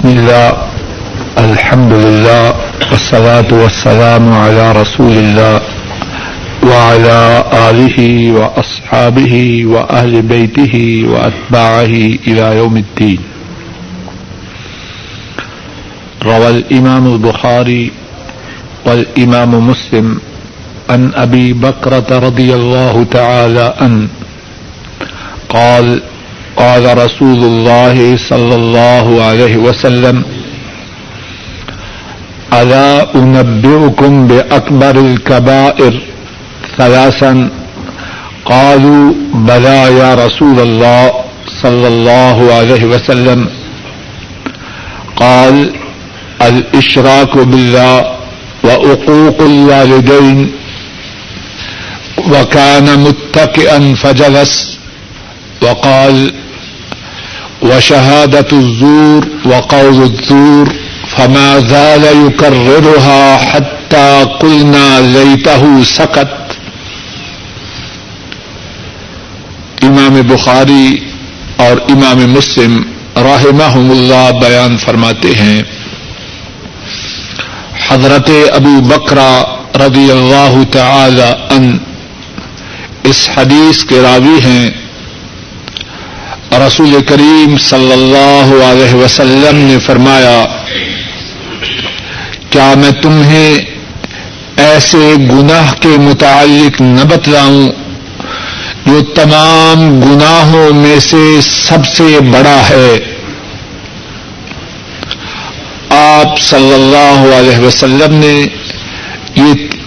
بسم الله، الحمد لله، والصلاة والسلام على رسول الله وعلى آله وأصحابه وأهل بيته وأتباعه إلى يوم الدين. روى الإمام البخاري والإمام مسلم عن أبي بكرة رضي الله تعالى عنه، قال قال رسول الله صلى الله عليه وسلم ألا أنبئكم بأكبر الكبائر ثلاثا؟ قالوا، بلى يا رسول الله صلى الله عليه وسلم؟ قال الإشراك بالله وعقوق الوالدين وكان متكئا فجلس وقال وشهادة الزور وقول الزور فما زال يكررها حتى قلنا ليته سكت امام بخاری اور امام مسلم رحمہم اللہ بیان فرماتے ہیں، حضرت ابو بکرا رضی اللہ تعالی ان اس حدیث کے راوی ہیں رسول کریم صلی اللہ علیہ وسلم نے فرمایا، کیا میں تمہیں ایسے گناہ کے متعلق نہ بتلاؤں جو تمام گناہوں میں سے سب سے بڑا ہے؟ آپ صلی اللہ علیہ وسلم نے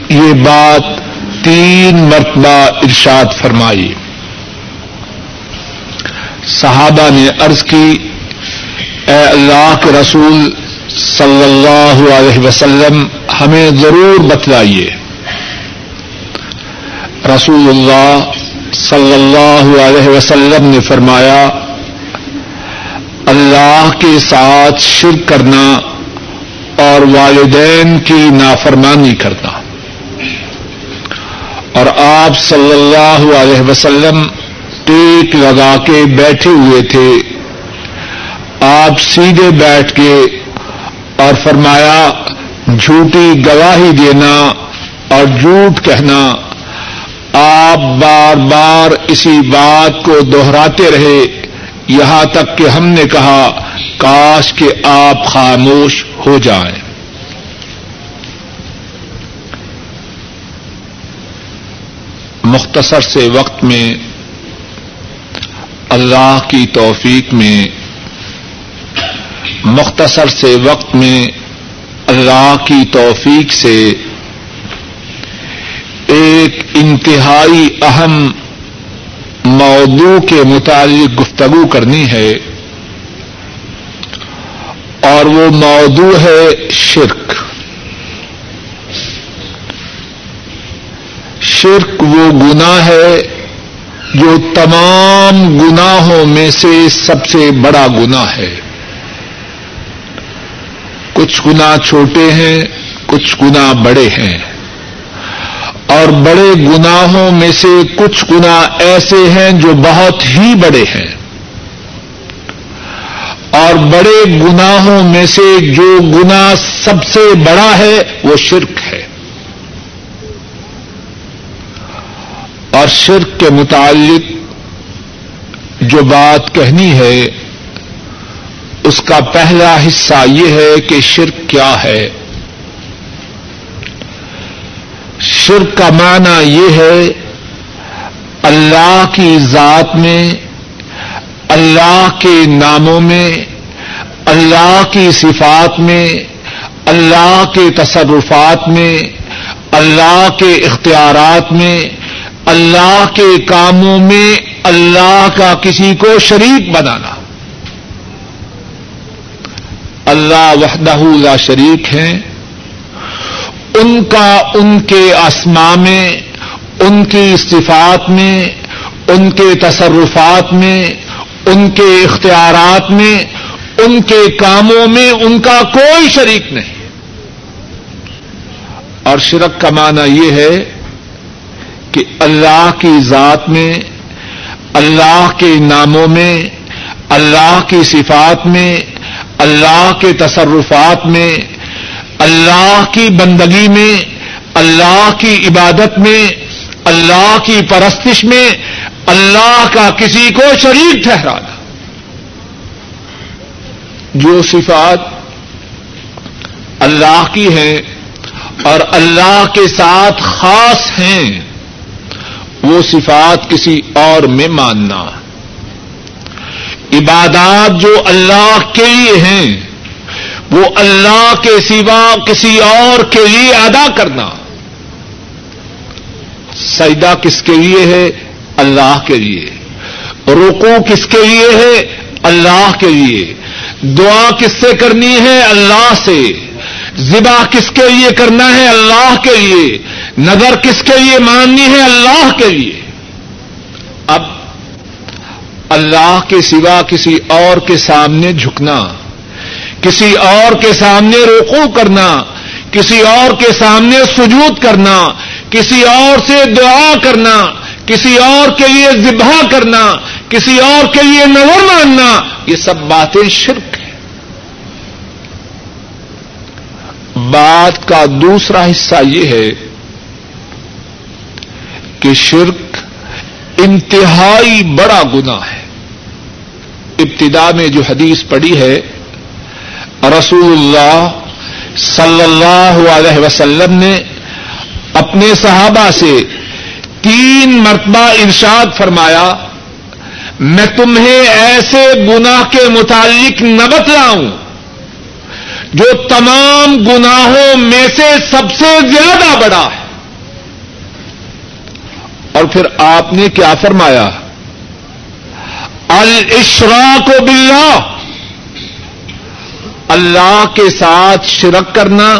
یہ بات تین مرتبہ ارشاد فرمائی۔ صحابہ نے عرض کی، اے اللہ کے رسول صلی اللہ علیہ وسلم، ہمیں ضرور بتلائیے۔ رسول اللہ صلی اللہ علیہ وسلم نے فرمایا، اللہ کے ساتھ شرک کرنا اور والدین کی نافرمانی کرنا۔ اور آپ صلی اللہ علیہ وسلم ٹیک لگا کے بیٹھے ہوئے تھے۔ آپ سیدھے بیٹھ کے اور فرمایا، جھوٹی گواہی دینا اور جھوٹ کہنا۔ آپ بار بار اسی بات کو دوہراتے رہے۔ یہاں تک کہ ہم نے کہا، کاش کہ آپ خاموش ہو جائیں۔ مختصر سے وقت میں اللہ کی توفیق میں، مختصر سے وقت میں اللہ کی توفیق سے ایک انتہائی اہم موضوع کے متعلق گفتگو کرنی ہے اور وہ موضوع ہے شرک۔ شرک وہ گنا ہے جو تمام گناہوں میں سے سب سے بڑا گنا ہے۔ کچھ گنا چھوٹے ہیں، کچھ گنا بڑے ہیں۔ اور بڑے گناہوں میں سے کچھ گنا ایسے ہیں جو بہت ہی بڑے ہیں۔ اور بڑے گناہوں میں سے جو گنا سب سے بڑا ہے، وہ شرک ہے۔ اور شرک کے متعلق جو بات کہنی ہے، اس کا پہلا حصہ یہ ہے کہ شرک کیا ہے۔ شرک کا معنی یہ ہے، اللہ کی ذات میں، اللہ کے ناموں میں، اللہ کی صفات میں، اللہ کے تصرفات میں، اللہ کے اختیارات میں اللہ کے کاموں میں اللہ کا کسی کو شریک بنانا۔ اللہ وحدہ لا شریک ہیں ان کا ان کے اسما میں، ان کی صفات میں، ان کے تصرفات میں، ان کے اختیارات میں، ان کے کاموں میں ان کا کوئی شریک نہیں۔ اور شرک کا معنی یہ ہے کہ اللہ کی ذات میں، اللہ کے ناموں میں، اللہ کی صفات میں، اللہ کے تصرفات میں، اللہ کی بندگی میں، اللہ کی عبادت میں، اللہ کی پرستش میں، اللہ کا کسی کو شریک ٹھہرانا جو صفات اللہ کی ہیں اور اللہ کے ساتھ خاص ہیں وہ صفات کسی اور میں ماننا۔ عبادات جو اللہ کے لیے ہیں، وہ اللہ کے سوا کسی اور کے لیے ادا کرنا۔ سجدہ کس کے لیے ہے؟ اللہ کے لیے۔ رکو کس کے لیے ہے؟ اللہ کے لیے۔ دعا کس سے کرنی ہے؟ اللہ سے۔ ذبا کس کے لیے کرنا ہے؟ اللہ کے لیے۔ نظر کس کے لیے ماننی ہے؟ اللہ کے لیے۔ اب اللہ کے سوا کسی اور کے سامنے جھکنا، کسی اور کے سامنے روکو کرنا، کسی اور کے سامنے سجود کرنا، کسی اور سے دعا کرنا، کسی اور کے لیے ذبح کرنا، کسی اور کے لیے نظر ماننا، یہ سب باتیں شرک ہیں بات کا دوسرا حصہ یہ ہے کہ شرک انتہائی بڑا گنا ہے۔ ابتدا میں جو حدیث پڑی ہے رسول اللہ صلی اللہ علیہ وسلم نے اپنے صحابہ سے تین مرتبہ ارشاد فرمایا، میں تمہیں ایسے گناہ کے متعلق نہ بتلاؤں جو تمام گناہوں میں سے سب سے زیادہ بڑا ہے۔ اور پھر آپ نے کیا فرمایا؟ الاشراق باللہ۔ اللہ کے ساتھ شرک کرنا،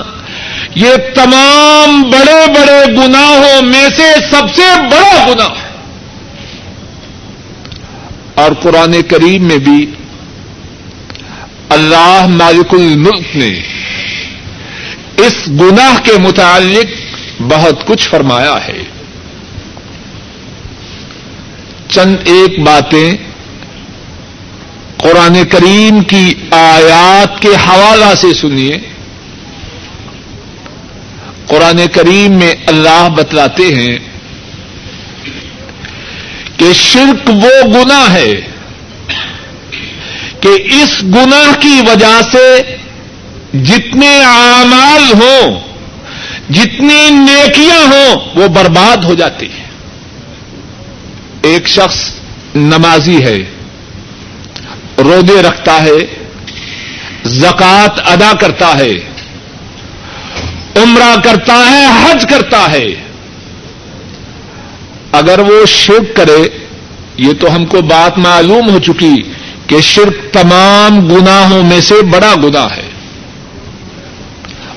یہ تمام بڑے بڑے گناہوں میں سے سب سے بڑا گنا ہے اور قرآن کریم میں بھی اللہ مالک الملک نے اس گناہ کے متعلق بہت کچھ فرمایا ہے۔ چند ایک باتیں قرآن کریم کی آیات کے حوالہ سے سنیے۔ قرآن کریم میں اللہ بتلاتے ہیں کہ شرک وہ گنا ہے کہ اس گنا کی وجہ سے جتنے اعمال ہوں، جتنی نیکیاں ہوں، وہ برباد ہو جاتی ہیں۔ ایک شخص نمازی ہے رودے رکھتا ہے زکات ادا کرتا ہے، عمرہ کرتا ہے، حج کرتا ہے۔ اگر وہ شرک کرے، یہ تو ہم کو بات معلوم ہو چکی کہ شرک تمام گناہوں میں سے بڑا گنا ہے۔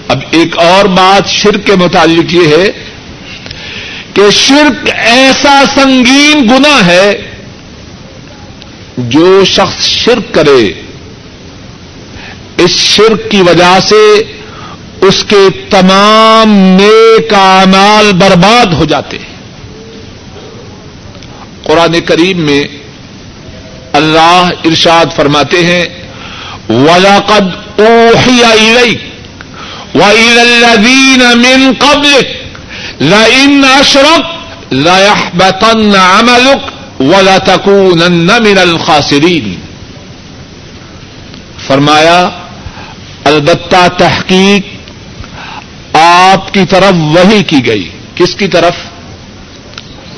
اب ایک اور بات شرک کے متعلق یہ ہے کہ شرک ایسا سنگین گنا ہے جو شخص شرک کرے، اس شرک کی وجہ سے اس کے تمام نیک اعمال برباد ہو جاتے ہیں۔ قرآن کریم میں اللہ ارشاد فرماتے ہیں ولاقد اوہی وَإِلَى و من قبل لَإِنْ أَشْرَكْ لَيَحْبَطَنَّ ولا تکون من الخاسرین فرمایا، البتہ تحقیق آپ کی طرف وہی کی گئی. کس کی طرف؟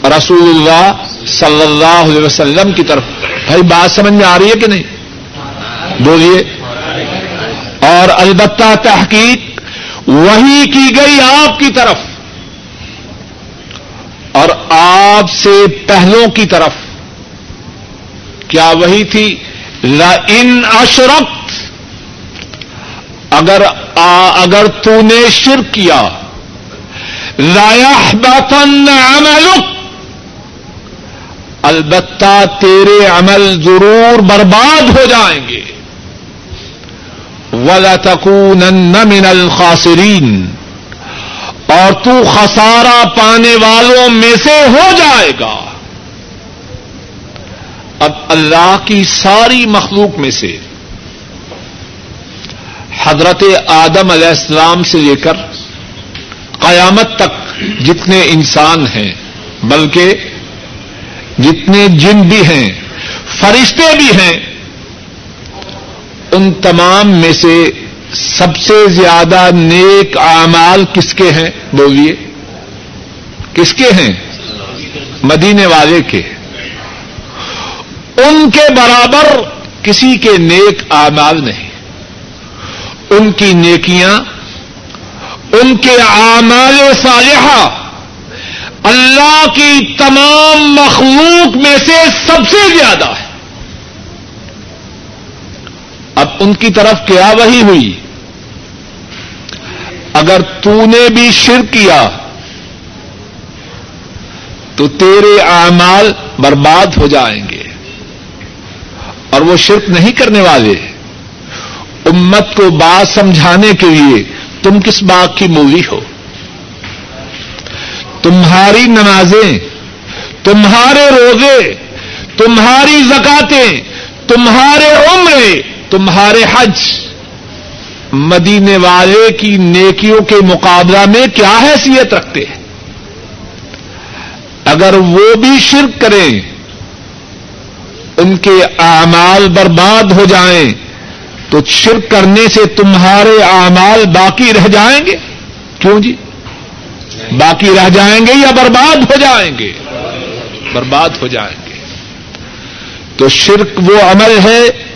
رسول اللہ صلی اللہ علیہ وسلم کی طرف. بھائی، بات سمجھ میں آ رہی ہے کہ نہیں؟ بولیے۔ اور البتہ تحقیق وہی کی گئی آپ کی طرف. اور آپ سے پہلوں کی طرف۔ کیا وہی تھی؟ ان اشرت اگر اگر تو نے شر کیا۔ لایا باتن عملک۔ البتہ تیرے عمل ضرور برباد ہو جائیں گے۔ ولا تکون من الخاسرین اور تو خسارا پانے والوں میں سے ہو جائے گا۔ اب اللہ کی ساری مخلوق میں سے حضرت آدم علیہ السلام سے لے کر قیامت تک جتنے انسان ہیں، بلکہ جتنے جن بھی ہیں، فرشتے بھی ہیں، ان تمام میں سے سب سے زیادہ نیک اعمال کس کے ہیں بولیے؟ کس کے ہیں؟ مدینے والے کے۔ ان کے برابر کسی کے نیک اعمال نہیں۔ ان کی نیکیاں، ان کے اعمال صالحہ، اللہ کی تمام مخلوق میں سے سب سے زیادہ ہے اب ان کی طرف کیا وہی ہوئی؟ اگر تو نے بھی شر کیا، تو تیرے اعمال برباد ہو جائیں گے۔ اور وہ شرک نہیں کرنے والے۔ امت کو بات سمجھانے کے لیے تم کس بات کی مولی ہو؟ تمہاری نمازیں، تمہارے روزے، تمہاری زکاتیں، تمہارے عمرے تمہارے حج مدینے والے کی نیکیوں کے مقابلہ میں کیا حیثیت رکھتے ہیں؟ اگر وہ بھی شرک کریں، ان کے اعمال برباد ہو جائیں، تو شرک کرنے سے تمہارے اعمال باقی رہ جائیں گے؟ کیوں جی؟ باقی رہ جائیں گے یا برباد ہو جائیں گے؟ برباد ہو جائیں گے۔ تو شرک وہ عمل ہے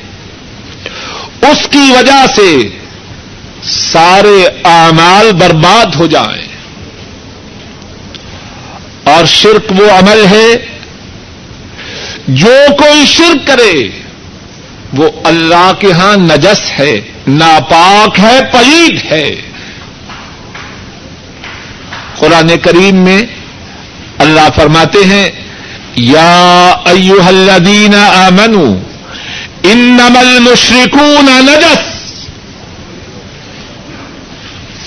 اس کی وجہ سے سارے اعمال برباد ہو جائیں۔ اور شرک وہ عمل ہے، جو کوئی شرک کرے، وہ اللہ کے ہاں نجس ہے، ناپاک ہے، پلید ہے۔ قرآن کریم میں اللہ فرماتے ہیں، یا ایوہ الذین آمنوا انما المشرکون نجس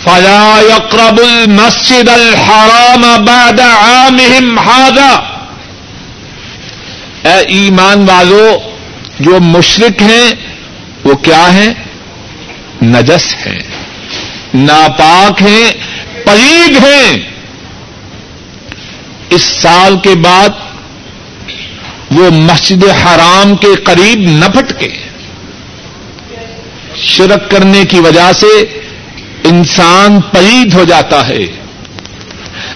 فلا يقرب المسجد الحرام بعد عامهم هذا۔ اے ایمان والو، جو مشرق ہیں، وہ کیا ہیں؟ نجس ہیں۔ ناپاک ہیں، پلید ہیں۔ اس سال کے بعد وہ مسجد حرام کے قریب نہ پھٹکے۔ شرک کرنے کی وجہ سے انسان پلید ہو جاتا ہے،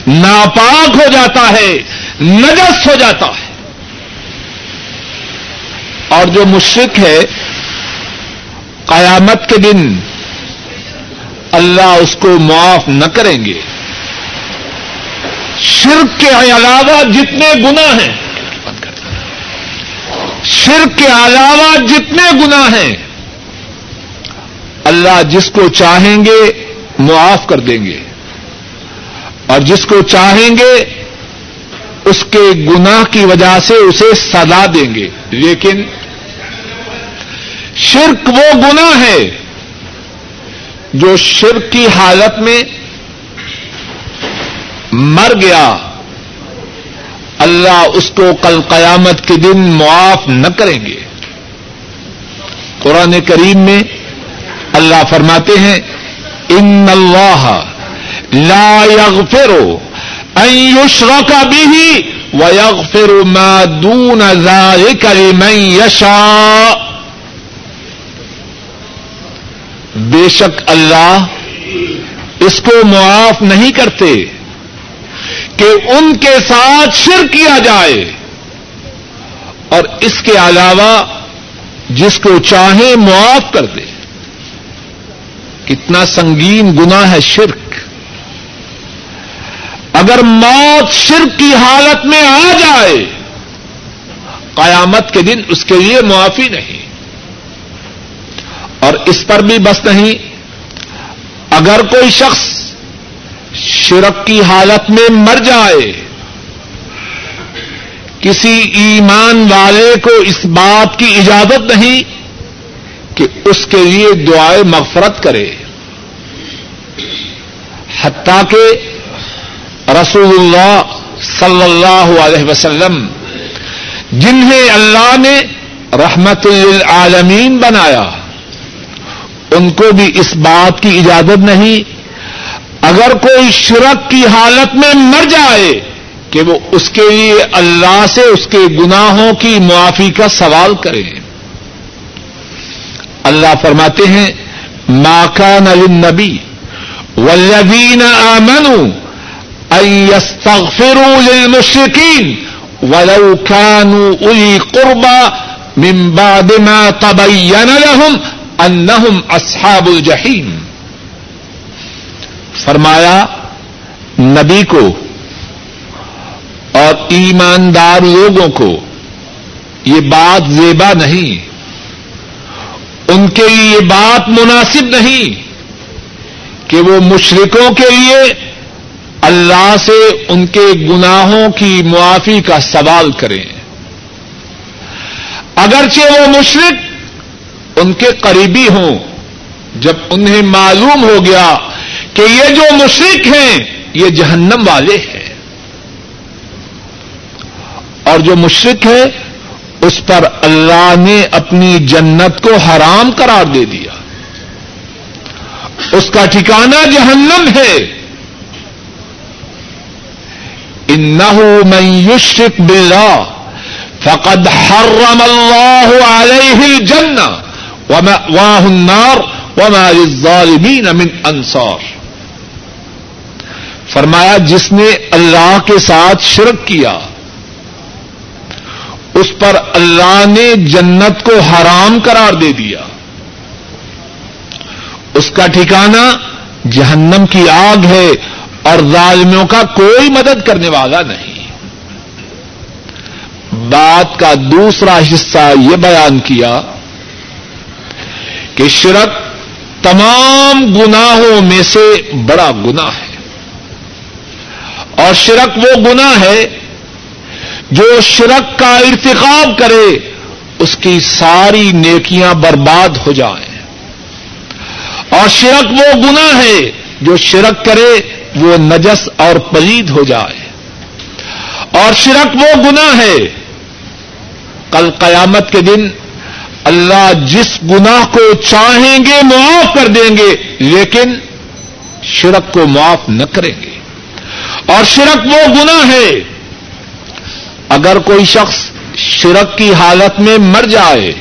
ناپاک ہو جاتا ہے، نجس ہو جاتا ہے۔ اور جو مشرق ہے، قیامت کے دن اللہ اس کو معاف نہ کریں گے۔ شرک کے علاوہ جتنے گنا ہیں شرک کے علاوہ جتنے گنا ہیں، اللہ جس کو چاہیں گے معاف کر دیں گے۔ اور جس کو چاہیں گے، اس کے گناہ کی وجہ سے اسے سزا دیں گے۔ لیکن شرک وہ گنا ہے جو شرک کی حالت میں مر گیا۔ اللہ اس کو کل قیامت کے دن معاف نہ کریں گے۔ قرآن کریم میں اللہ فرماتے ہیں، ان اللہ لا یغفر ان یشرک به ویغفر ما دون ذلك لمن یشاء۔ بے شک اللہ اس کو معاف نہیں کرتے۔ کہ ان کے ساتھ شر کیا جائے اور اس کے علاوہ جس کو چاہے معاف کر دے۔ کتنا سنگین گنا ہے شرک۔ اگر موت شرک کی حالت میں آ جائے، قیامت کے دن اس کے لیے معافی نہیں۔ اور اس پر بھی بس نہیں۔ اگر کوئی شخص شرک کی حالت میں مر جائے کسی ایمان والے کو اس بات کی اجازت نہیں کہ اس کے لیے دعائیں مغفرت کرے۔ حتیٰ کہ رسول اللہ صلی اللہ علیہ وسلم جنہیں اللہ نے رحمت للعالمین بنایا، ان کو بھی اس بات کی اجازت نہیں اگر کوئی شرک کی حالت میں مر جائے کہ وہ اس کے لیے اللہ سے اس کے گناہوں کی معافی کا سوال کرے۔ اللہ فرماتے ہیں ماکان النبی والذین آمنوا ان يستغفروا للمشركين ولو كانوا اولی قربا من بعد ما تبين لهم انهم اصحاب الجحیم فرمایا، نبی کو اور ایماندار لوگوں کو یہ بات زیبا نہیں، ان کے لیے یہ بات مناسب نہیں کہ وہ مشرقوں کے لیے اللہ سے ان کے گناہوں کی معافی کا سوال کریں۔ اگرچہ وہ مشرق ان کے قریبی ہوں، جب انہیں معلوم ہو گیا کہ یہ جو مشرق ہیں، یہ جہنم والے ہیں۔ اور جو مشرق ہے، اس پر اللہ نے اپنی جنت کو حرام قرار دے دیا۔ اس کا ٹھکانہ جہنم ہے۔ من يشرك بالله فقد حرم الله عليه الجنة ومأواه النار، وما للظالمين من انصار۔ فرمایا جس نے اللہ کے ساتھ شرک کیا، اس پر اللہ نے جنت کو حرام قرار دے دیا۔ اس کا ٹھکانہ جہنم کی آگ ہے اور ظالموں کا کوئی مدد کرنے والا نہیں۔ بات کا دوسرا حصہ یہ بیان کیا کہ شرک تمام گناہوں میں سے بڑا گنا ہے۔ اور شرک وہ گنا ہے جو شرک کا ارتقاب کرے، اس کی ساری نیکیاں برباد ہو جائیں۔ اور شرک وہ گنا ہے جو شرک کرے، وہ نجس اور پلید ہو جائے۔ اور شرک وہ گنا ہے، کل قیامت کے دن اللہ جس گناہ کو چاہیں گے معاف کر دیں گے، لیکن شرک کو معاف نہ کریں گے۔ اور شرک وہ گنا ہے۔ اگر کوئی شخص شرک کی حالت میں مر جائے،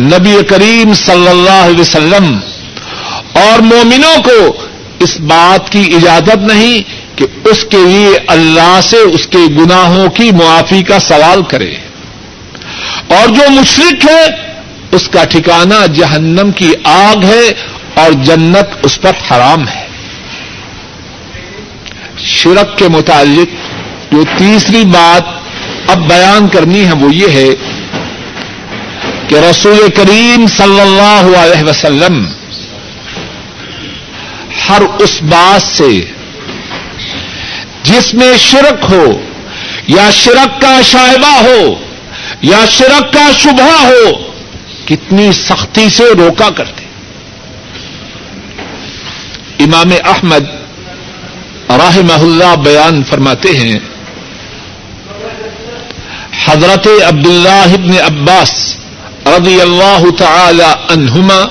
نبی کریم صلی اللہ علیہ وسلم اور مومنوں کو اس بات کی اجازت نہیں کہ اس کے لیے اللہ سے اس کے گناہوں کی معافی کا سوال کرے۔ اور جو مشرق ہے، اس کا ٹھکانہ جہنم کی آگ ہے اور جنت اس پر حرام ہے۔ شرک کے متعلق جو تیسری بات اب بیان کرنی ہے وہ یہ ہے کہ رسول کریم صلی اللہ علیہ وسلم ہر اس بات سے جس میں شرک ہو، یا شرک کا شائبہ ہو، یا شرک کا شبہ ہو، کتنی سختی سے روکا کرتے۔ امام احمد راہ اللہ بیان فرماتے ہیں۔ حضرت عبداللہ ابن عباس رضی اللہ تعالی عنہما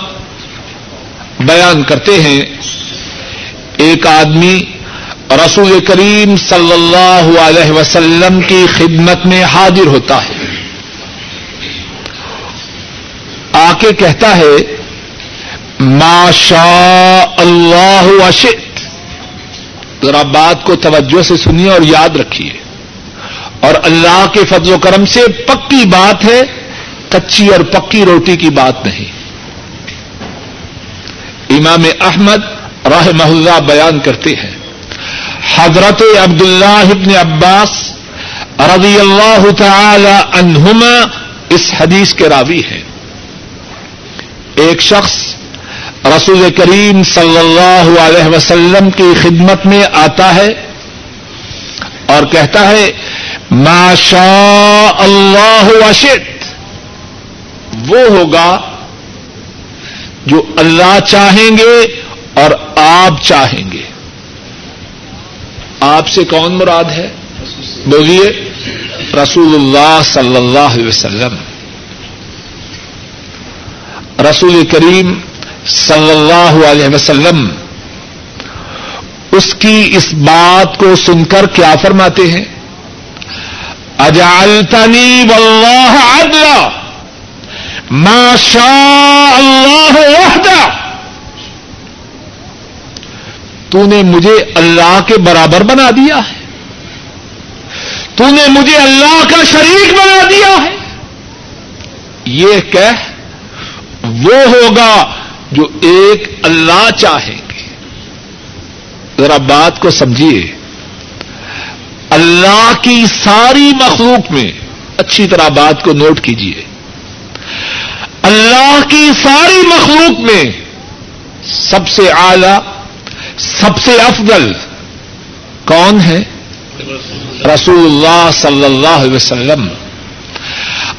بیان کرتے ہیں۔ ایک آدمی رسول کریم صلی اللہ علیہ وسلم کی خدمت میں حاضر ہوتا ہے۔ آ کے کہتا ہے ما شاء اللہ وشت ذرا بات کو توجہ سے سنیے اور یاد رکھیے۔ اور اللہ کے فضل و کرم سے پکی بات ہے، کچی اور پکی روٹی کی بات نہیں۔ امام احمد راہ محلہ بیان کرتے ہیں۔ حضرت عبد اللہ ابن عباس رضی اللہ تعالی عنہما اس حدیث کے راوی ہیں۔ ایک شخص رسول کریم صلی اللہ علیہ وسلم کی خدمت میں آتا ہے اور کہتا ہے، ما شاء اللہ وشت وہ ہوگا جو اللہ چاہیں گے اور آپ چاہیں گے۔ آپ سے کون مراد ہے؟ بولیے رسول اللہ صلی اللہ علیہ وسلم۔ رسول کریم صلی اللہ علیہ وسلم، اس کی اس بات کو سن کر کیا فرماتے ہیں؟ اجالتنی واللہ عدلا ما شاء اللہ وحدہ۔ تو نے مجھے اللہ کے برابر بنا دیا ہے۔ تو نے مجھے اللہ کا شریک بنا دیا ہے۔ یہ کہہ وہ ہوگا جو ایک اللہ چاہیں گے ذرا بات کو سمجھیے۔ اللہ کی ساری مخلوق میں اچھی طرح بات کو نوٹ کیجیے۔ اللہ کی ساری مخلوق میں سب سے اعلی، سب سے افضل کون ہے؟ رسول اللہ صلی اللہ علیہ وسلم۔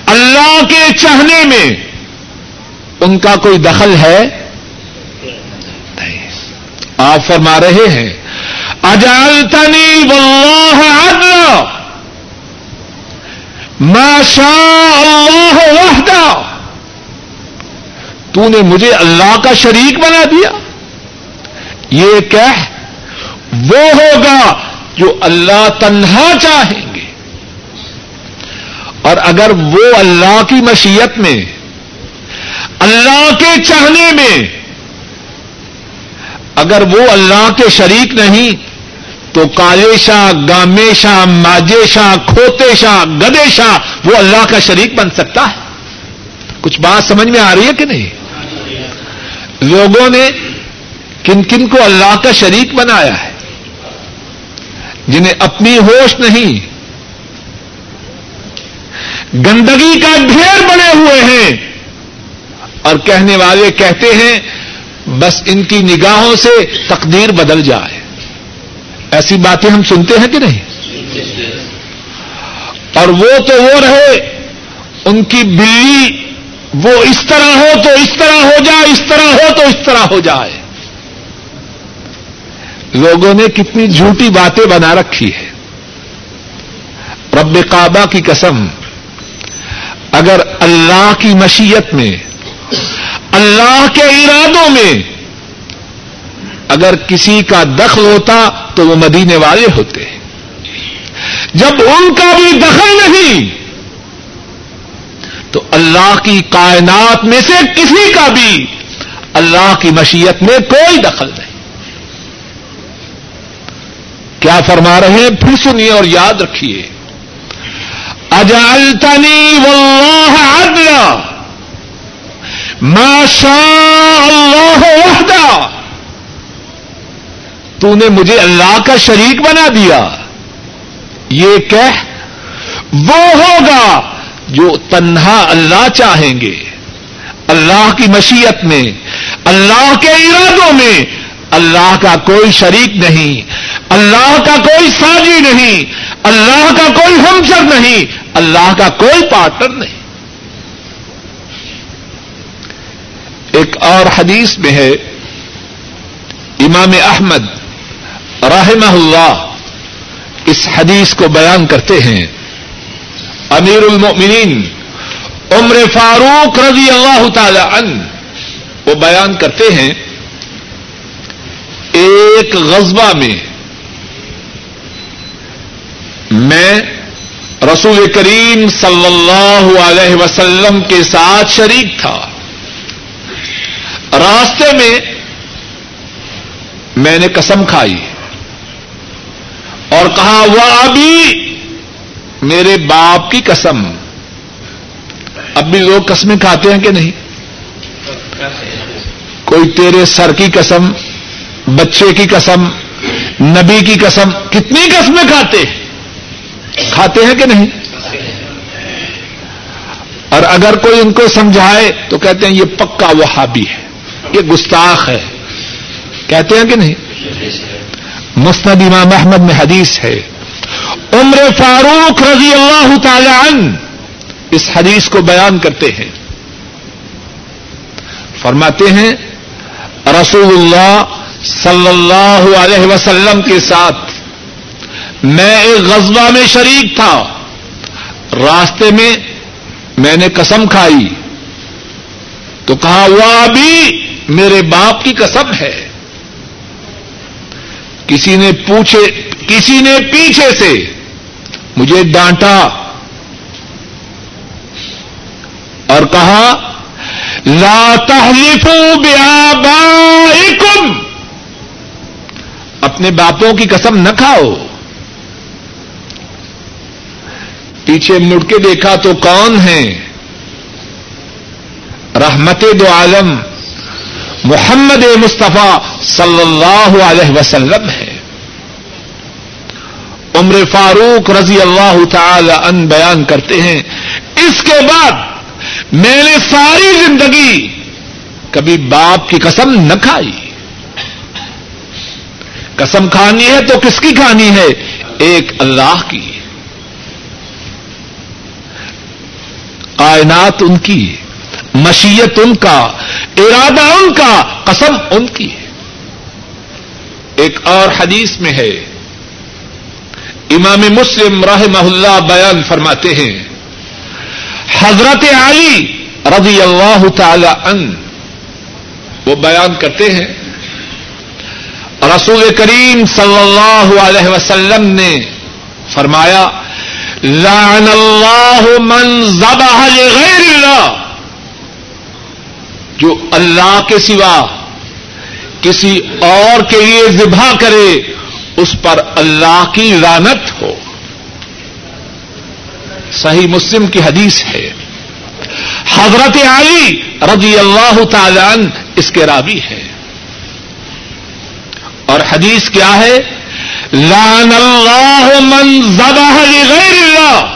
اللہ کے چاہنے میں ان کا کوئی دخل ہے؟ آپ فرما رہے ہیں۔ اجالتنی واللہ عدلا ما شاء اللہ وحدہ۔ تو نے مجھے اللہ کا شریک بنا دیا۔ یہ کہہ، وہ ہوگا جو اللہ تنہا چاہیں گے۔ اور اگر وہ اللہ کی مشیت میں، اللہ کے چاہنے میں اگر وہ اللہ کے شریک نہیں، تو کالے شاہ، گامے شاہ، ماجے شاہ، کھوتے شاہ، گدے شاہ، وہ اللہ کا شریک بن سکتا ہے؟ کچھ بات سمجھ میں آ رہی ہے کہ نہیں؟ لوگوں نے کن کن کو اللہ کا شریک بنایا ہے؟ جنہیں اپنی ہوش نہیں، گندگی کا ڈھیر بنے ہوئے ہیں۔ اور کہنے والے کہتے ہیں بس ان کی نگاہوں سے تقدیر بدل جائے۔ ایسی باتیں ہم سنتے ہیں کہ نہیں؟ اور وہ تو وہ رہے، ان کی بلی وہ اس طرح ہو تو اس طرح ہو جائے، اس طرح ہو تو اس طرح ہو جائے۔ لوگوں نے کتنی جھوٹی باتیں بنا رکھی ہے رب کعبہ کی قسم، اگر اللہ کی مشیت میں اللہ کے ارادوں میں اگر کسی کا دخل ہوتا تو وہ مدینے والے ہوتے جب ان کا بھی دخل نہیں تو اللہ کی کائنات میں سے کسی کا بھی اللہ کی مشیت میں کوئی دخل نہیں کیا فرما رہے ہیں؟ پھر سنیے اور یاد رکھیے۔ اجالتنی واللہ عدلا۔ ما شاء اللہ وحدہ۔ تو نے مجھے اللہ کا شریک بنا دیا۔ یہ کہہ وہ ہوگا جو تنہا اللہ چاہیں گے۔ اللہ کی مشیت میں، اللہ کے ارادوں میں۔ اللہ کا کوئی شریک نہیں۔ اللہ کا کوئی ساجی نہیں۔ اللہ کا کوئی ہمسر نہیں۔ اللہ کا کوئی پارٹنر نہیں۔ ایک اور حدیث میں ہے۔ امام احمد رحمہ اللہ اس حدیث کو بیان کرتے ہیں۔ امیر المؤمنین عمر فاروق رضی اللہ تعالی عنہ وہ بیان کرتے ہیں۔ ایک غزبہ میں میں رسول کریم صلی اللہ علیہ وسلم کے ساتھ شریک تھا۔ راستے میں میں نے قسم کھائی اور کہا وہ ابھی میرے باپ کی قسم۔ اب بھی لوگ قسمیں کھاتے ہیں کہ نہیں؟ کوئی تیرے سر کی قسم، بچے کی قسم، نبی کی قسم، کتنی قسمیں کھاتے؟ کھاتے ہیں کہ نہیں؟ اور اگر کوئی ان کو سمجھائے تو کہتے ہیں، یہ پکا وہابی ہے۔ یہ گستاخ ہے۔ کہتے ہیں کہ نہیں؟ مستد امام احمد میں حدیث ہے۔ عمر فاروق رضی اللہ تعالی عنہ اس حدیث کو بیان کرتے ہیں۔ فرماتے ہیں رسول اللہ صلی اللہ علیہ وسلم کے ساتھ میں ایک غزبہ میں شریک تھا۔ راستے میں میں نے قسم کھائی۔ تو کہا وہ ابھی میرے باپ کی قسم ہے۔ کسی نے پوچھے، کسی نے پیچھے سے مجھے ڈانٹا اور کہا، لا تحلفوا بآبائکم۔ اپنے باپوں کی قسم نہ کھاؤ۔ پیچھے مڑ کے دیکھا تو کون ہے رحمت دو عالم۔ محمد مصطفیٰ صلی اللہ علیہ وسلم ہے۔ عمر فاروق رضی اللہ تعالی ان بیان کرتے ہیں، اس کے بعد میں نے ساری زندگی کبھی باپ کی قسم نہ کھائی۔ قسم کھانی ہے تو کس کی کھانی ہے؟ ایک اللہ کی۔ کائنات ان کی مشیت ان کا، ارادہ ان کا، قسم ان کی ہے۔ ایک اور حدیث میں ہے۔ امام مسلم رحمہ اللہ بیان فرماتے ہیں۔ حضرت علی رضی اللہ تعالی ان وہ بیان کرتے ہیں۔ رسول کریم صلی اللہ علیہ وسلم نے فرمایا، لعن اللہ من ذبح لغیر اللہ جو اللہ کے سوا کسی اور کے لیے ذبح کرے، اس پر اللہ کی رانت ہو۔ صحیح مسلم کی حدیث ہے۔ حضرت علی رضی اللہ تعالی اس کے راوی ہے اور حدیث کیا ہے؟ لان اللہ من ذبح لغیر اللہ۔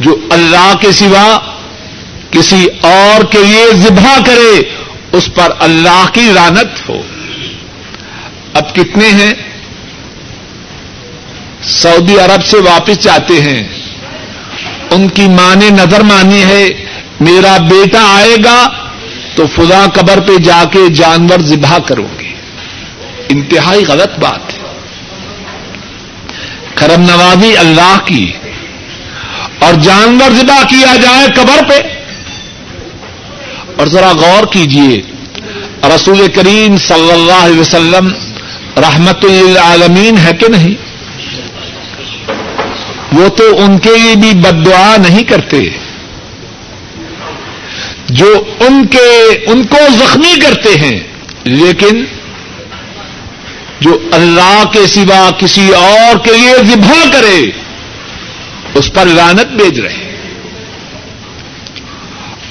جو اللہ کے سوا کسی اور کے لیے ذبح کرے، اس پر اللہ کی رانت ہو۔ اب کتنے ہیں؟ سعودی عرب سے واپس جاتے ہیں۔ ان کی ماں نے نظر مانی ہے، میرا بیٹا آئے گا تو فضا قبر پہ جا کے جانور ذبح کروں گی انتہائی غلط بات ہے۔ کرم نوازی اللہ کی۔ اور جانور ذبح کیا جائے قبر پہ؟ اور ذرا غور کیجیے رسول کریم صلی اللہ علیہ وسلم رحمت للعالمین ہے کہ نہیں؟ وہ تو ان کے لیے بھی بد دعا نہیں کرتے۔ جو ان کے، ان کو زخمی کرتے ہیں، لیکن جو اللہ کے سوا کسی اور کے لیے ذبح کرے، اس پر لانت بیچ رہے۔ ہیں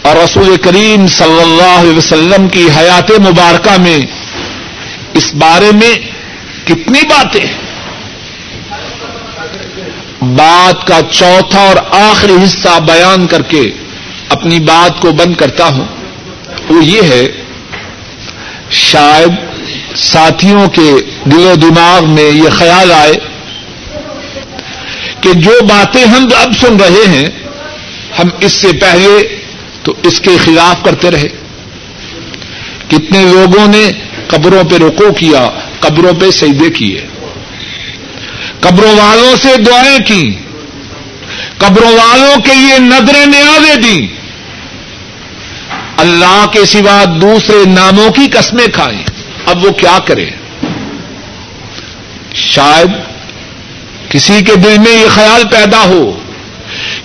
اور رسول کریم صلی اللہ علیہ وسلم کی حیات مبارکہ میں اس بارے میں کتنی باتیں بات کا چوتھا اور آخری حصہ بیان کر کے اپنی بات کو بند کرتا ہوں۔ وہ یہ ہے، شاید ساتھیوں کے دل و دماغ میں یہ خیال آئے کہ جو باتیں ہم اب سن رہے ہیں، ہم اس سے پہلے تو اس کے خلاف کرتے رہے۔ کتنے لوگوں نے قبروں پہ رکو کیا، قبروں پہ سیدے کیے۔ قبروں والوں سے دعائیں کی قبروں والوں کے لیے نظریں نیازیں دیں۔ اللہ کے سوا دوسرے ناموں کی قسمیں کھائیں۔ اب وہ کیا کرے؟ شاید کسی کے دل میں یہ خیال پیدا ہو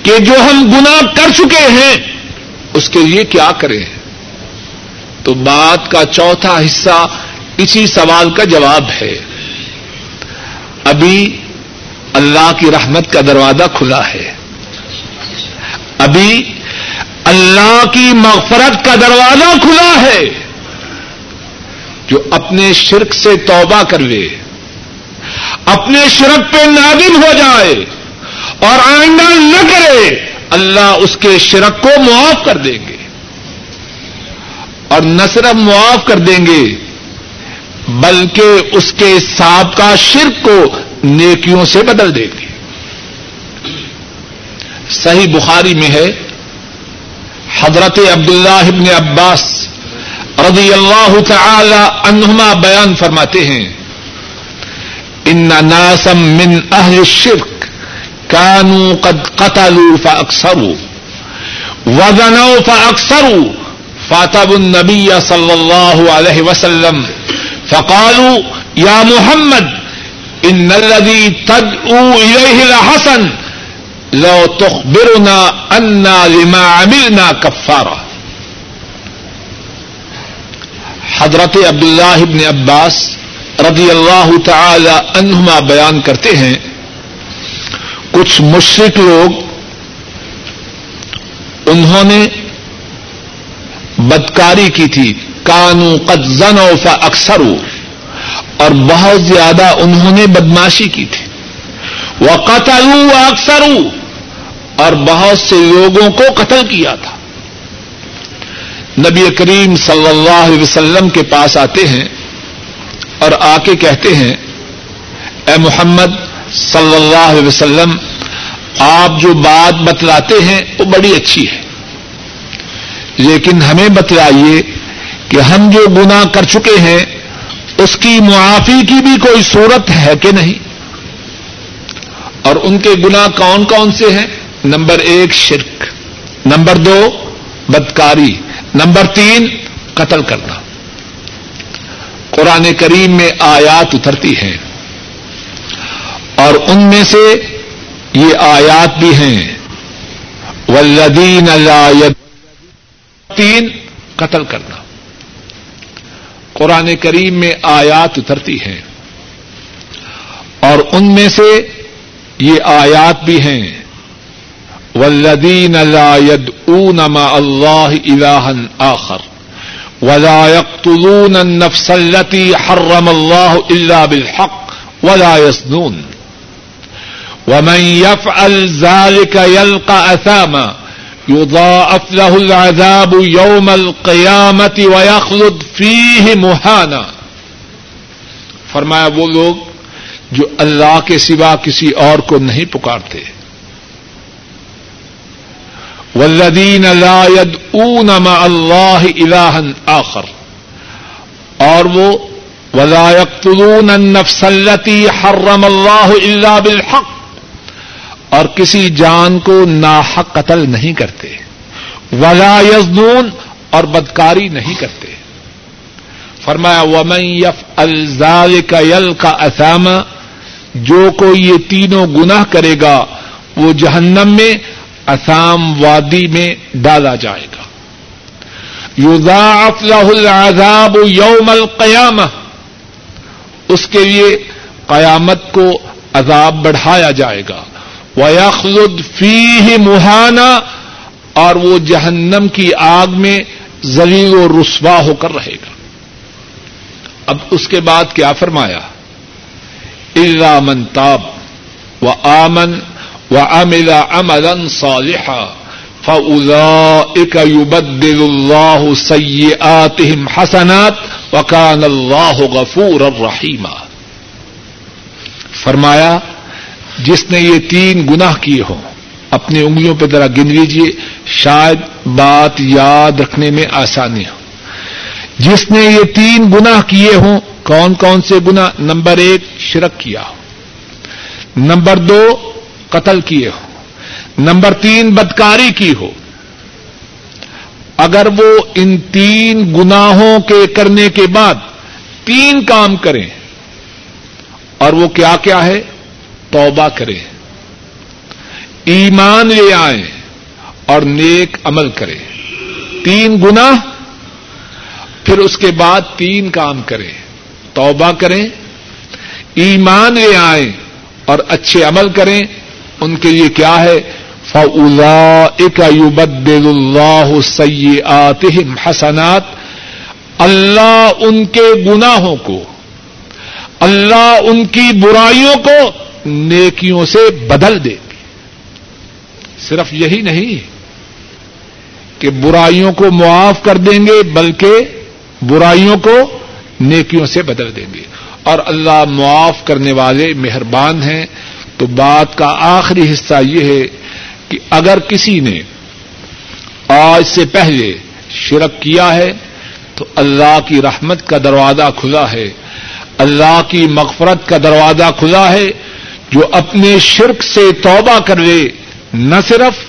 کہ جو ہم گنا کر چکے ہیں اس کے لیے کیا کریں؟ تو بات کا چوتھا حصہ اسی سوال کا جواب ہے۔ ابھی اللہ کی رحمت کا دروازہ کھلا ہے۔ ابھی اللہ کی مغفرت کا دروازہ کھلا ہے۔ جو اپنے شرک سے توبہ کر لے، اپنے شرک پہ نادم ہو جائے اور آئندہ نہ کرے اللہ اس کے شرک کو معاف کر دیں گے اور نہ صرف معاف کر دیں گے، بلکہ اس کے سابقہ شرک کو نیکیوں سے بدل دیں گے۔ صحیح بخاری میں ہے، حضرت عبداللہ ابن عباس رضی اللہ تعالی عنہما بیان فرماتے ہیں، ان ناسم من اہل الشرک کانو قد قتلوا فاکثروا وزنوا فاکثروا فاتب النبی صلی اللہ علیہ وسلم. فقالوا یا محمد ان الذي تدعو اليه لحسن، لو تخبرنا انا لما عملنا كفارا. حضرت عبداللہ ابن عباس رضی اللہ تعالی عنہما بیان کرتے ہیں کچھ مشرق لوگ انہوں نے بدکاری کی تھی۔ کانو قد زنوا فاکثروا، اور بہت زیادہ انہوں نے بدماشی کی تھی۔ وہ قتل اکثر اور بہت سے لوگوں کو قتل کیا تھا۔ نبی کریم صلی اللہ علیہ وسلم کے پاس آتے ہیں اور آ کے کہتے ہیں، اے محمد صلی اللہ علیہ وسلم آپ جو بات بتلاتے ہیں وہ بڑی اچھی ہے۔ لیکن ہمیں بتلائیے کہ ہم جو گنا کر چکے ہیں، اس کی معافی کی بھی کوئی صورت ہے کہ نہیں؟ اور ان کے گنا کون کون سے ہیں؟ نمبر ایک، شرک۔ نمبر دو، بدکاری۔ نمبر تین، قتل کرنا۔ قرآن کریم میں آیات اترتی ہیں۔ اور ان میں سے یہ آیات بھی ہیں۔ ولدین تین قتل کرنا۔ قرآن کریم میں آیات اترتی ہیں۔ اور ان میں سے یہ آیات بھی ہیں۔ ولدین يدعون مع اللہ الہن آخر۔ ولا يقتلون النفس التي حرم الله الا بالحق ولا يزنون۔ ومن يفعل ذلك يلقى اثاما يضاعف له العذاب يوم القيامة ويخلد فيه مهانا فرمایا وہ لوگ جو اللہ کے سوا کسی اور کو نہیں پکارتے۔ ولدین ید اون اللہ الہن آخر۔ اور وہ ولایقتلون النفس التي حرم اللہ اللہ بالحق۔ اور کسی جان کو ناحق قتل نہیں کرتے۔ ولا یزنون اور بدکاری نہیں کرتے۔ فرمایا، ومن یف الزال کا یل کا اسامہ جو کوئی یہ تینوں گناہ کرے گا، وہ جہنم میں اسام وادی میں ڈالا جائے گا۔ یوزاف له العذاب یوم القیامہ، اس کے لیے قیامت کو عذاب بڑھایا جائے گا۔ ویخلد فی مہانا اور وہ جہنم کی آگ میں زلیل و رسوا ہو کر رہے گا۔ اب اس کے بعد کیا فرمایا؟ من تاب و آمن و املا امن صالحا فلاقبدل اللہ سیئاتہم حسنات وکان اللہ غفور الرحیم فرمایا جس نے یہ تین گنا کیے ہوں، اپنی انگلیوں پہ ذرا گن لیجیے شاید بات یاد رکھنے میں آسانی ہو۔ جس نے یہ تین گنا کیے ہوں، کون کون سے گنا نمبر ایک، شرک کیا ہو۔ نمبر دو، قتل کیے ہو۔ نمبر تین، بدکاری کی ہو۔ اگر وہ ان تین گناہوں کے کرنے کے بعد تین کام کریں، اور وہ کیا کیا ہے؟ توبہ کرے، ایمان لے آئے اور نیک عمل کرے۔ تین گنا پھر اس کے بعد تین کام کرے۔ توبہ کریں، ایمان لے آئے اور اچھے عمل کریں۔ ان کے لیے کیا ہے؟ فلا اکبدل اللہ سیات حسنات۔ اللہ ان کے گناہوں کو، اللہ ان کی برائیوں کو نیکیوں سے بدل دیں گے صرف یہی نہیں کہ برائیوں کو معاف کر دیں گے، بلکہ برائیوں کو نیکیوں سے بدل دیں گے۔ اور اللہ معاف کرنے والے مہربان ہیں۔ تو بات کا آخری حصہ یہ ہے کہ اگر کسی نے آج سے پہلے شرک کیا ہے، تو اللہ کی رحمت کا دروازہ کھلا ہے۔ اللہ کی مغفرت کا دروازہ کھلا ہے۔ جو اپنے شرک سے توبہ کر لے نہ صرف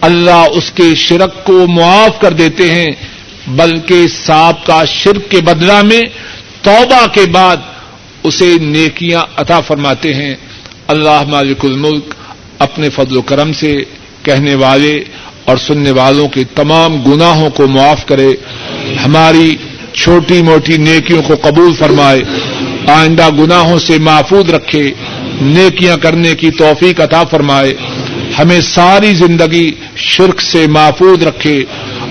اللہ اس کے شرک کو معاف کر دیتے ہیں، بلکہ سانپ کا شرک کے بدلہ میں توبہ کے بعد اسے نیکیاں عطا فرماتے ہیں۔ اللہ مالک الملک اپنے فضل و کرم سے کہنے والے اور سننے والوں کے تمام گناہوں کو معاف کرے، ہماری چھوٹی موٹی نیکیوں کو قبول فرمائے۔ آئندہ گناہوں سے محفوظ رکھے، نیکیاں کرنے کی توفیق عطا فرمائے۔ ہمیں ساری زندگی شرک سے محفوظ رکھے۔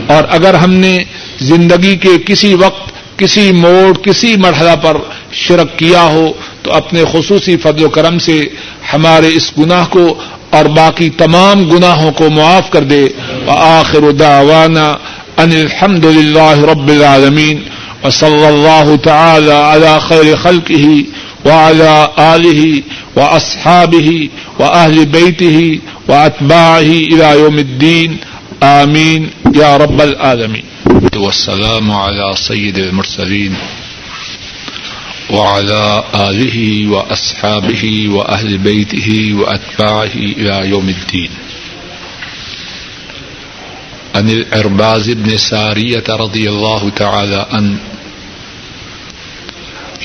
اور اگر ہم نے زندگی کے کسی وقت، کسی موڑ، کسی مرحلہ پر شرک کیا ہو، تو اپنے خصوصی فضل و کرم سے ہمارے اس گناہ کو اور باقی تمام گناہوں کو معاف کر دے۔ آخر دعوانا ان الحمد للہ رب العالمین۔ وصلی اللہ تعالی على خیر خلقه وعلى آله وأصحابه وأهل بيته وأتباعه إلى يوم الدين. آمين. يا رب العالمين. والسلام على سيد المرسلين وعلى آله وأصحابه وأهل بيته وأتباعه إلى يوم الدين. عن العرباز بن سارية رضي الله تعالى عنه.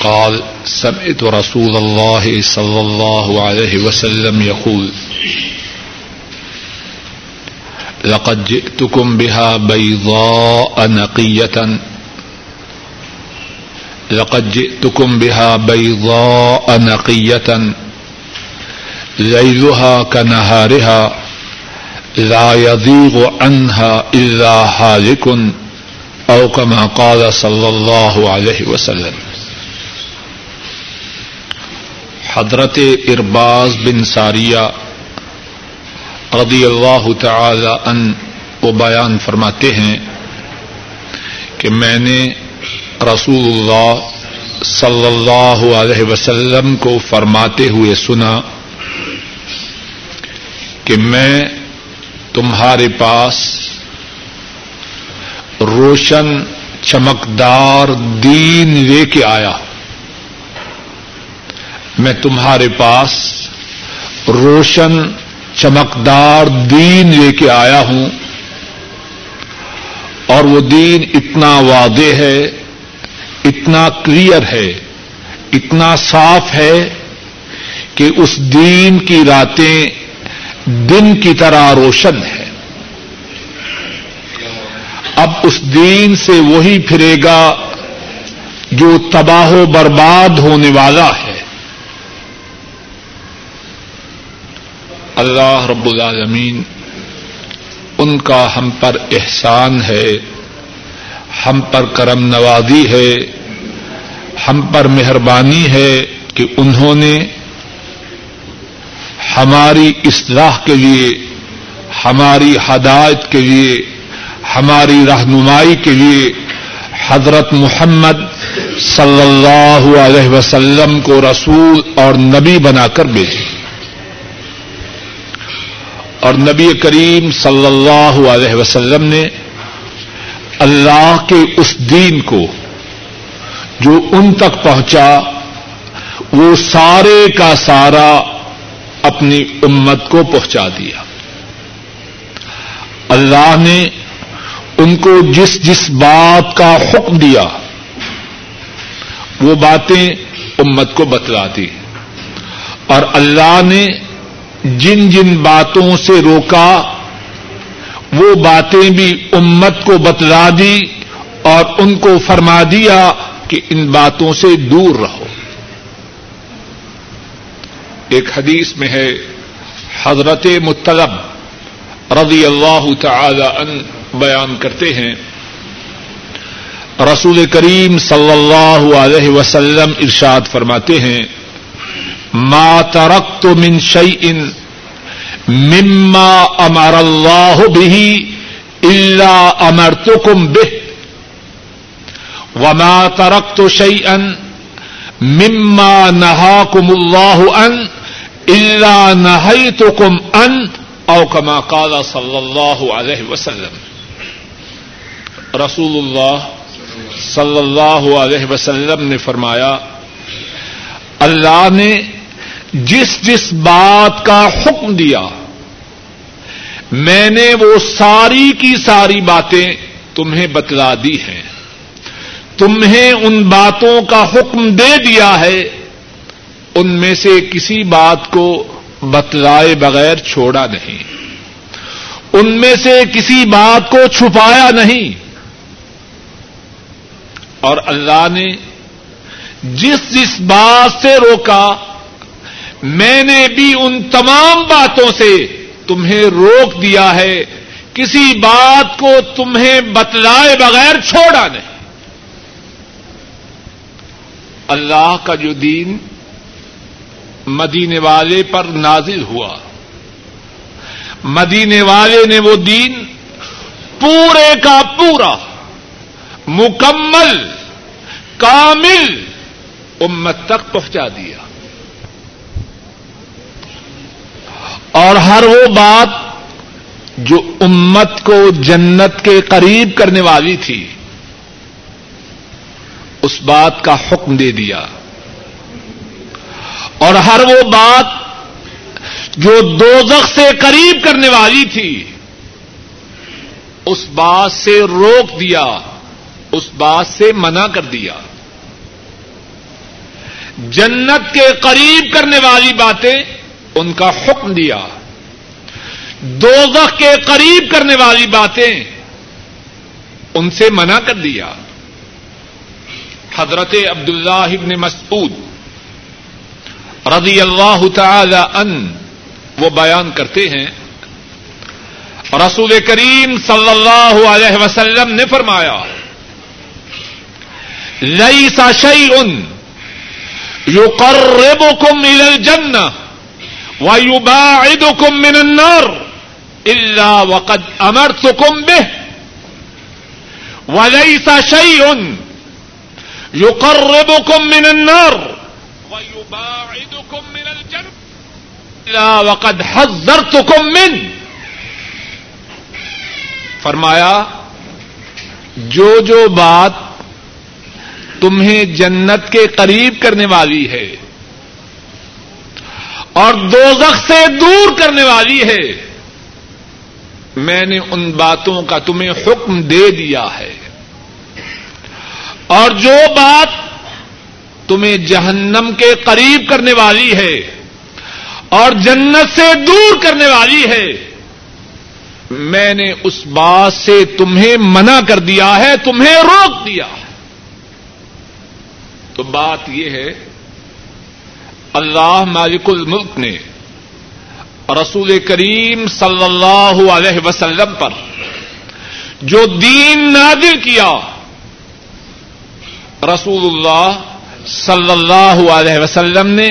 قال سمعت رسول الله صلى الله عليه وسلم يقول لقد جئتكم بها بيضاء نقية. لقد جئتكم بها بيضاء نقية. ليلها كنهارها. لا يضيغ عنها إلا هالك أو كما قال صلى الله عليه وسلم. حضرت ارباز بن ساریہ رضی اللہ تعالی ان وہ بیان فرماتے ہیں کہ میں نے رسول اللہ صلی اللہ علیہ وسلم کو فرماتے ہوئے سنا کہ میں تمہارے پاس روشن چمکدار دین لے کے آیا۔ میں تمہارے پاس روشن چمکدار دین لے کے آیا ہوں۔ اور وہ دین اتنا واضح ہے، اتنا کلیئر ہے، اتنا صاف ہے کہ اس دین کی راتیں دن کی طرح روشن ہے۔ اب اس دین سے وہی پھرے گا جو تباہ و برباد ہونے والا ہے۔ اللہ رب العالمین، ان کا ہم پر احسان ہے، ہم پر کرم نوازی ہے، ہم پر مہربانی ہے کہ انہوں نے ہماری اصلاح کے لیے، ہماری ہدایت کے لیے، ہماری رہنمائی کے لیے حضرت محمد صلی اللہ علیہ وسلم کو رسول اور نبی بنا کر بھیجے۔ اور نبی کریم صلی اللہ علیہ وسلم نے اللہ کے اس دین کو جو ان تک پہنچا، وہ سارے کا سارا اپنی امت کو پہنچا دیا۔ اللہ نے ان کو جس جس بات کا حکم دیا، وہ باتیں امت کو بتلا دی۔ اور اللہ نے جن جن باتوں سے روکا، وہ باتیں بھی امت کو بتلا دی اور ان کو فرما دیا کہ ان باتوں سے دور رہو۔ ایک حدیث میں ہے، حضرت مطلب رضی اللہ تعالی ان بیان کرتے ہیں، رسول کریم صلی اللہ علیہ وسلم ارشاد فرماتے ہیں، ما ترکت من شيء مما امر الله به الا امرتكم به، وما تركت شيئا مما نهاكم الله ان الا نهيتكم ان او كما قال صلى الله عليه وسلم. رسول اللہ صلی اللہ علیہ وسلم نے فرمایا، اللہ نے جس جس بات کا حکم دیا، میں نے وہ ساری کی ساری باتیں تمہیں بتلا دی ہیں۔ تمہیں ان باتوں کا حکم دے دیا ہے۔ ان میں سے کسی بات کو بتلائے بغیر چھوڑا نہیں۔ ان میں سے کسی بات کو چھپایا نہیں۔ اور اللہ نے جس جس بات سے روکا، میں نے بھی ان تمام باتوں سے تمہیں روک دیا ہے۔ کسی بات کو تمہیں بتلائے بغیر چھوڑا نہیں۔ اللہ کا جو دین مدینے والے پر نازل ہوا۔ مدینے والے نے وہ دین پورے کا پورا، مکمل، کامل امت تک پہنچا دیا۔ اور ہر وہ بات جو امت کو جنت کے قریب کرنے والی تھی، اس بات کا حکم دے دیا۔ اور ہر وہ بات جو دو سے قریب کرنے والی تھی، اس بات سے روک دیا، اس بات سے منع کر دیا۔ جنت کے قریب کرنے والی باتیں ان کا حکم دیا۔ دو کے قریب کرنے والی باتیں ان سے منع کر دیا۔ حضرت عبد اللہ ابن مسعود رضی اللہ تعالی ان وہ بیان کرتے ہیں۔ رسول کریم صلی اللہ علیہ وسلم نے فرمایا لئی سا شعی ان یو کر کم ال جن و یو باعد کم من النار اللہ وقد امر سکم بے و لئی سا شعی ان یو کر کم من النار و یو باعد وقد حذرتكم من فرمایا، جو جو بات تمہیں جنت کے قریب کرنے والی ہے اور دوزخ سے دور کرنے والی ہے، میں نے ان باتوں کا تمہیں حکم دے دیا ہے۔ اور جو بات تمہیں جہنم کے قریب کرنے والی ہے اور جنت سے دور کرنے والی ہے۔ میں نے اس بات سے تمہیں منع کر دیا ہے، تمہیں روک دیا ہے۔ تو بات یہ ہے، اللہ مالک الملک نے رسول کریم صلی اللہ علیہ وسلم پر جو دین نازل کیا، رسول اللہ صلی اللہ علیہ وسلم نے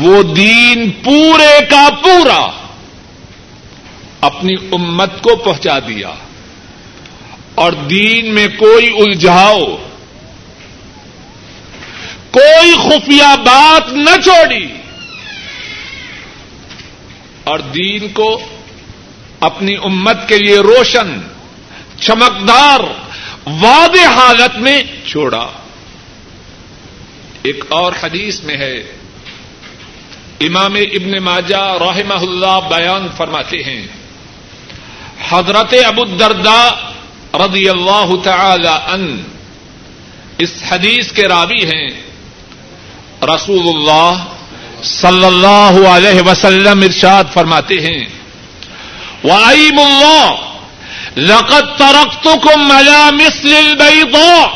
وہ دین پورے کا پورا اپنی امت کو پہنچا دیا اور دین میں کوئی الجھاؤ، کوئی خفیہ بات نہ چھوڑی اور دین کو اپنی امت کے لیے روشن، چمکدار، واضح حالت میں چھوڑا۔ ایک اور حدیث میں ہے امام ابن ماجہ رحمہ اللہ بیان فرماتے ہیں۔ حضرت ابو الدرداء رضی اللہ تعالی ان اس حدیث کے راوی ہیں۔ رسول اللہ صلی اللہ علیہ وسلم ارشاد فرماتے ہیں۔ وعیم اللہ لقد ترقتكم على مثل البيضاء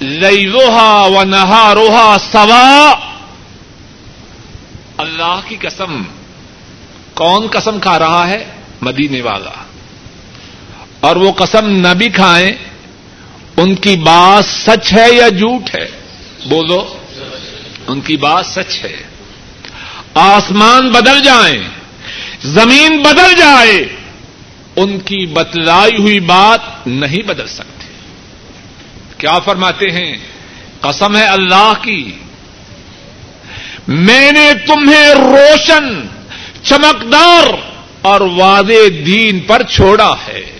ليلها ونهارها سواء اللہ کی قسم کون قسم کھا رہا ہے؟ مدینے والا۔ اور وہ قسم نہ بھی کھائیں، ان کی بات سچ ہے یا جھوٹ ہے؟ بولو۔ ان کی بات سچ ہے۔ آسمان بدل جائیں، زمین بدل جائے، ان کی بتلائی ہوئی بات نہیں بدل سکتی۔ کیا فرماتے ہیں؟ قسم ہے اللہ کی۔ میں نے تمہیں روشن، چمکدار اور واضح دین پر چھوڑا ہے۔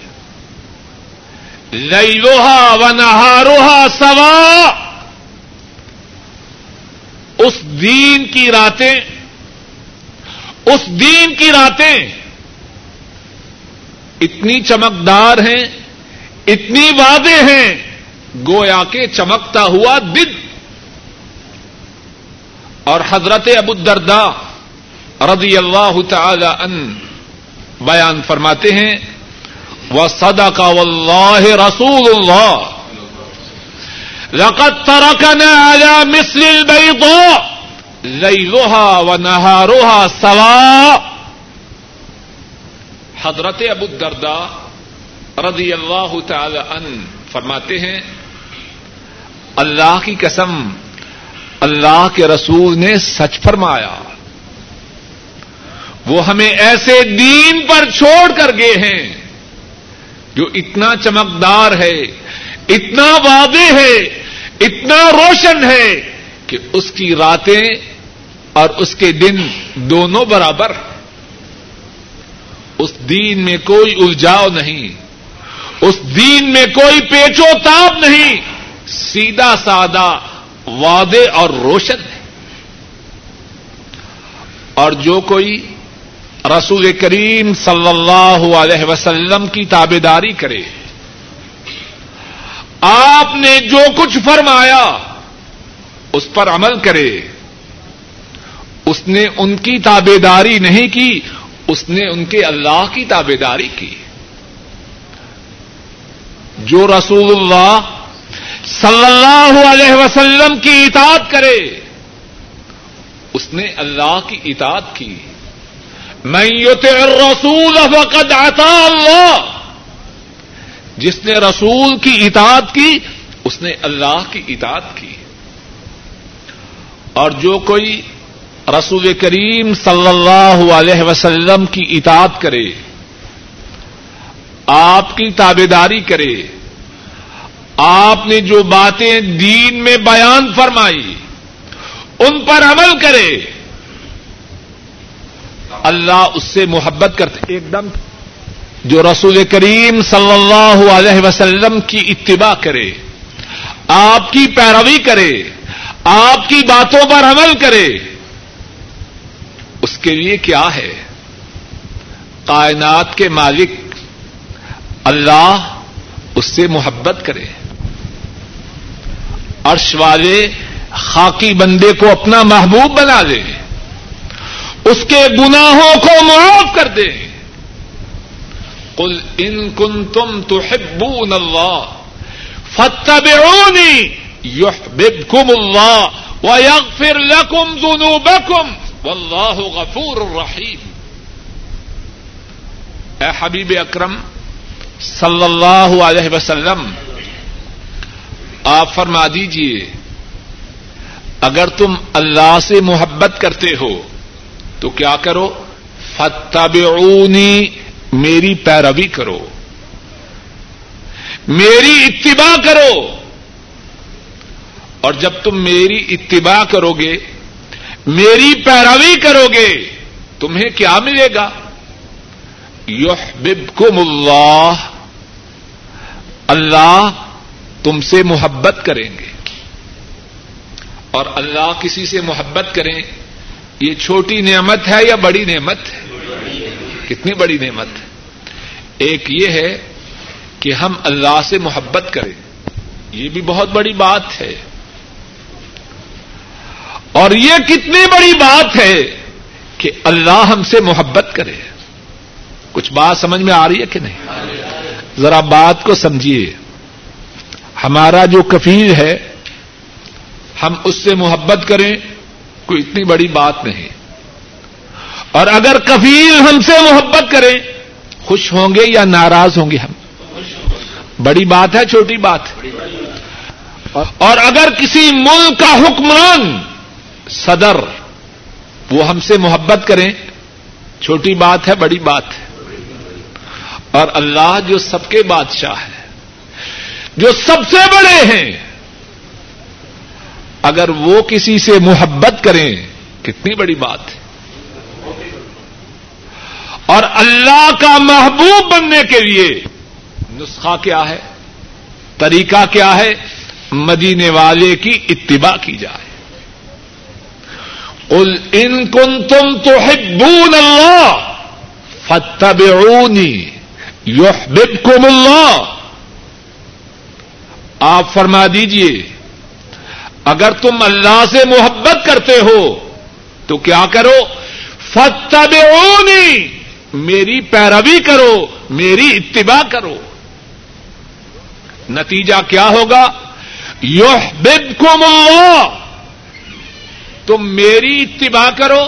لئی لوہا و نہاروہا سوا۔ اس دین کی راتیں، اس دین کی راتیں اتنی چمکدار ہیں، اتنی وعدے ہیں، گویا کے چمکتا ہوا دن۔ اور حضرت ابو الدرداء رضی اللہ تعالی ان بیان فرماتے ہیں وہ سدا کا اللہ رسول اللہ لقد تركنا على مثل البيضاء ليلها ونهارها سواء۔ حضرت ابو الدرداء رضی اللہ تعالی ان فرماتے ہیں، اللہ کی قسم اللہ کے رسول نے سچ فرمایا۔ وہ ہمیں ایسے دین پر چھوڑ کر گئے ہیں جو اتنا چمکدار ہے، اتنا وعدے ہے، اتنا روشن ہے کہ اس کی راتیں اور اس کے دن دونوں برابر۔ اس دین میں کوئی الجھاؤ نہیں، اس دین میں کوئی پیچو تاپ نہیں، سیدھا سادہ وعدے اور روشن ہے۔ اور جو کوئی رسول کریم صلی اللہ علیہ وسلم کی تابے داری کرے، آپ نے جو کچھ فرمایا، اس پر عمل کرے۔ اس نے ان کی تابے داری نہیں کی، اس نے ان کے اللہ کی تابے داری کی۔ جو رسول اللہ صلی اللہ علیہ وسلم کی اطاعت کرے۔ اس نے اللہ کی اطاعت کی۔ میں رسول فقد آتا اللہ۔ جس نے رسول کی اطاعت کی، اس نے اللہ کی اطاعت کی۔ اور جو کوئی رسول کریم صلی اللہ علیہ وسلم کی اطاعت کرے، آپ کی تابے داری کرے۔ آپ نے جو باتیں دین میں بیان فرمائی ان پر عمل کرے اللہ اس سے محبت کرتے ایک دم۔ جو رسول کریم صلی اللہ علیہ وسلم کی اتباع کرے آپ کی پیروی کرے آپ کی باتوں پر عمل کرے اس کے لیے کیا ہے؟ کائنات کے مالک اللہ اس سے محبت کرے۔ عرش والے خاکی بندے کو اپنا محبوب بنا لے اس کے گناہوں کو معاف کر دے۔ کل ان کن تم تو حبون اللہ فتبعونی یحببکم اللہ ویغفر لکم ذنوبکم واللہ غفور الرحیم اے حبیب اکرم صلی اللہ علیہ وسلم، آپ فرما دیجیے اگر تم اللہ سے محبت کرتے ہو، تو کیا کرو؟ فتبعونی میری پیروی کرو۔ میری اتباع کرو۔ اور جب تم میری اتباع کرو گے، میری پیروی کرو گے، تمہیں کیا ملے گا؟ یحببکم اللہ اللہ تم سے محبت کریں گے اور اللہ کسی سے محبت کریں یہ چھوٹی نعمت ہے یا بڑی نعمت ہے؟ کتنی بڑی نعمت ہے؟ ایک یہ ہے کہ ہم اللہ سے محبت کریں، یہ بھی بہت بڑی بات ہے۔ اور یہ کتنی بڑی بات ہے کہ اللہ ہم سے محبت کرے۔ کچھ بات سمجھ میں آ رہی ہے کہ نہیں؟ ذرا بات کو سمجھیے۔ ہمارا جو کفیل ہے، ہم اس سے محبت کریں، کوئی اتنی بڑی بات نہیں۔ اور اگر کفیل ہم سے محبت کریں، خوش ہوں گے یا ناراض ہوں گے ہم؟ بڑی بات ہے، چھوٹی بات۔ اور اگر کسی ملک کا حکمران، صدر، وہ ہم سے محبت کریں، چھوٹی بات ہے، بڑی بات ہے۔ اور اللہ جو سب کے بادشاہ ہے جو سب سے بڑے ہیں۔ اگر وہ کسی سے محبت کریں، کتنی بڑی بات ہے۔ اور اللہ کا محبوب بننے کے لیے نسخہ کیا ہے، طریقہ کیا ہے، مدینے والے کی اتباع کی جائے۔ قل ان کن تم تو ہبون اللہ فتح یحببکم اللہ۔ آپ فرما دیجیے، اگر تم اللہ سے محبت کرتے ہو، تو کیا کرو؟ فتح میری پیروی کرو، میری اتباع کرو۔ نتیجہ کیا ہوگا؟ یوح اللہ۔ تم میری اتباع کرو،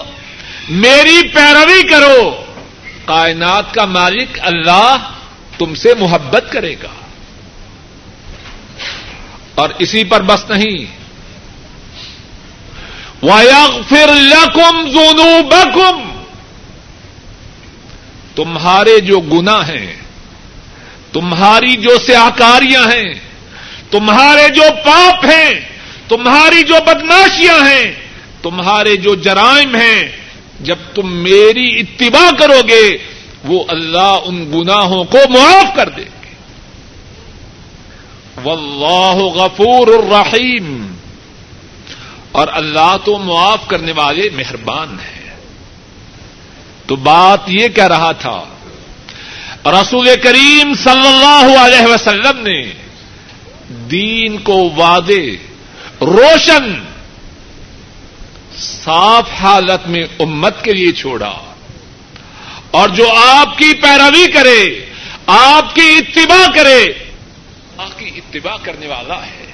میری پیروی کرو۔ کائنات کا مالک اللہ تم سے محبت کرے گا۔ اور اسی پر بس نہیں۔ وَيَغْفِرْ لَكُمْ ذُنُوبَكُمْ۔ تمہارے جو گنا ہیں، تمہاری جو سیاکاریاں ہیں، تمہارے جو پاپ ہیں، تمہاری جو بدماشیاں ہیں، تمہارے جو جرائم ہیں جب تم میری اتباع کرو گے، وہ اللہ ان گناہوں کو معاف کر دے گے۔ واللہ غفور الرحیم۔ اور اللہ تو معاف کرنے والے مہربان ہیں۔ تو بات یہ کہہ رہا تھا، رسول کریم صلی اللہ علیہ وسلم نے دین کو وعدے روشن صاف حالت میں امت کے لیے چھوڑا اور جو آپ کی پیروی کرے، آپ کی اتباع کرے، آپ کی اتباع کرنے والا ہے۔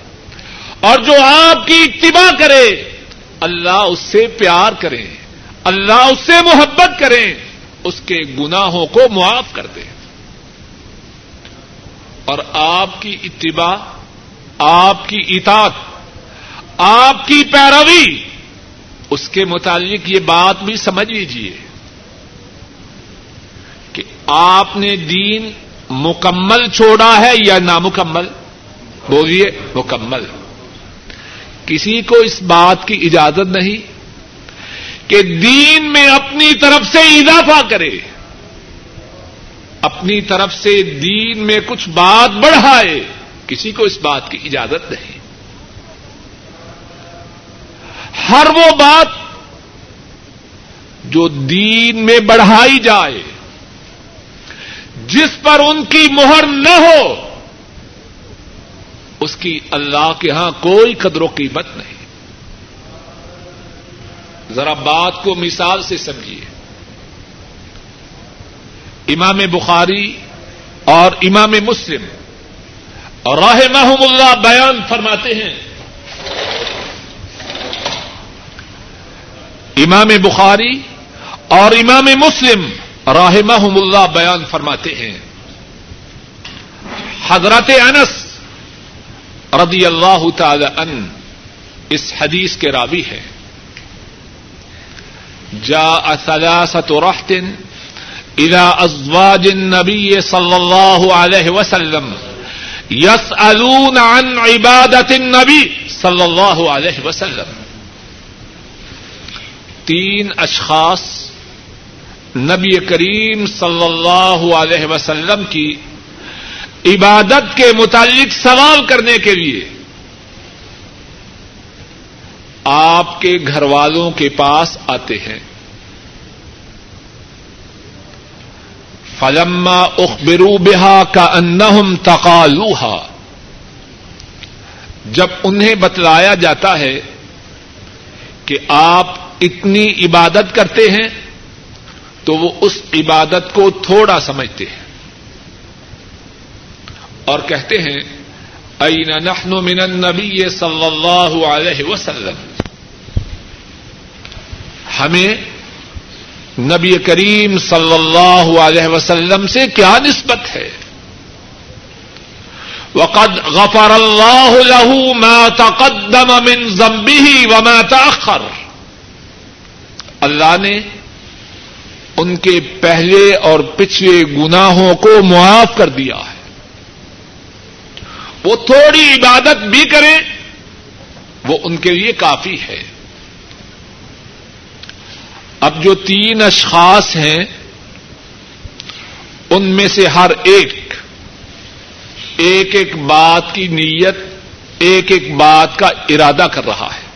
اور جو آپ کی اتباع کرے، اللہ اس سے پیار کرے، اللہ اس سے محبت کرے، اس کے گناہوں کو معاف کر دے۔ اور آپ کی اتباع، آپ کی اطاعت، آپ کی پیروی اس کے متعلق یہ بات بھی سمجھ لیجیے کہ آپ نے دین مکمل چھوڑا ہے یا نامکمل؟ بولیے، مکمل۔ کسی کو اس بات کی اجازت نہیں کہ دین میں اپنی طرف سے اضافہ کرے۔ اپنی طرف سے دین میں کچھ بات بڑھائے۔ کسی کو اس بات کی اجازت نہیں۔ ہر وہ بات جو دین میں بڑھائی جائے، جس پر ان کی مہر نہ ہو، اس کی اللہ کے ہاں کوئی قدر و قیمت نہیں۔ ذرا بات کو مثال سے سمجھیے۔ امام بخاری اور امام مسلم راہ اللہ بیان فرماتے ہیں۔ امام بخاری اور امام مسلم راہ محم اللہ بیان فرماتے ہیں۔ حضرت انس رضی اللہ تعالی ان اس حدیث کے راوی ہے جا ثلاثه رحت الى ازواج النبي صلى الله عليه وسلم يسألون عن عبادة النبي صلى الله عليه وسلم۔ تین اشخاص نبی کریم صلی اللہ علیہ وسلم کی عبادت کے متعلق سوال کرنے کے لیے آپ کے گھر والوں کے پاس آتے ہیں۔ فلما اخبرو بہا کا انہم تقالوہا جب انہیں بتلایا جاتا ہے کہ آپ اتنی عبادت کرتے ہیں تو وہ اس عبادت کو تھوڑا سمجھتے ہیں اور کہتے ہیں این نحن من النبی صلی اللہ علیہ وسلم. ہمیں نبی کریم صلی اللہ علیہ وسلم سے کیا نسبت ہے؟ وقد غفر اللہ له ما تقدم من ذنبه وما تأخر۔ اللہ نے ان کے پہلے اور پچھلے گناہوں کو معاف کر دیا ہے۔ وہ تھوڑی عبادت بھی کریں، وہ ان کے لیے کافی ہے۔ اب جو تین اشخاص ہیں، ان میں سے ہر ایک ایک ایک بات کی نیت، ایک ایک بات کا ارادہ کر رہا ہے۔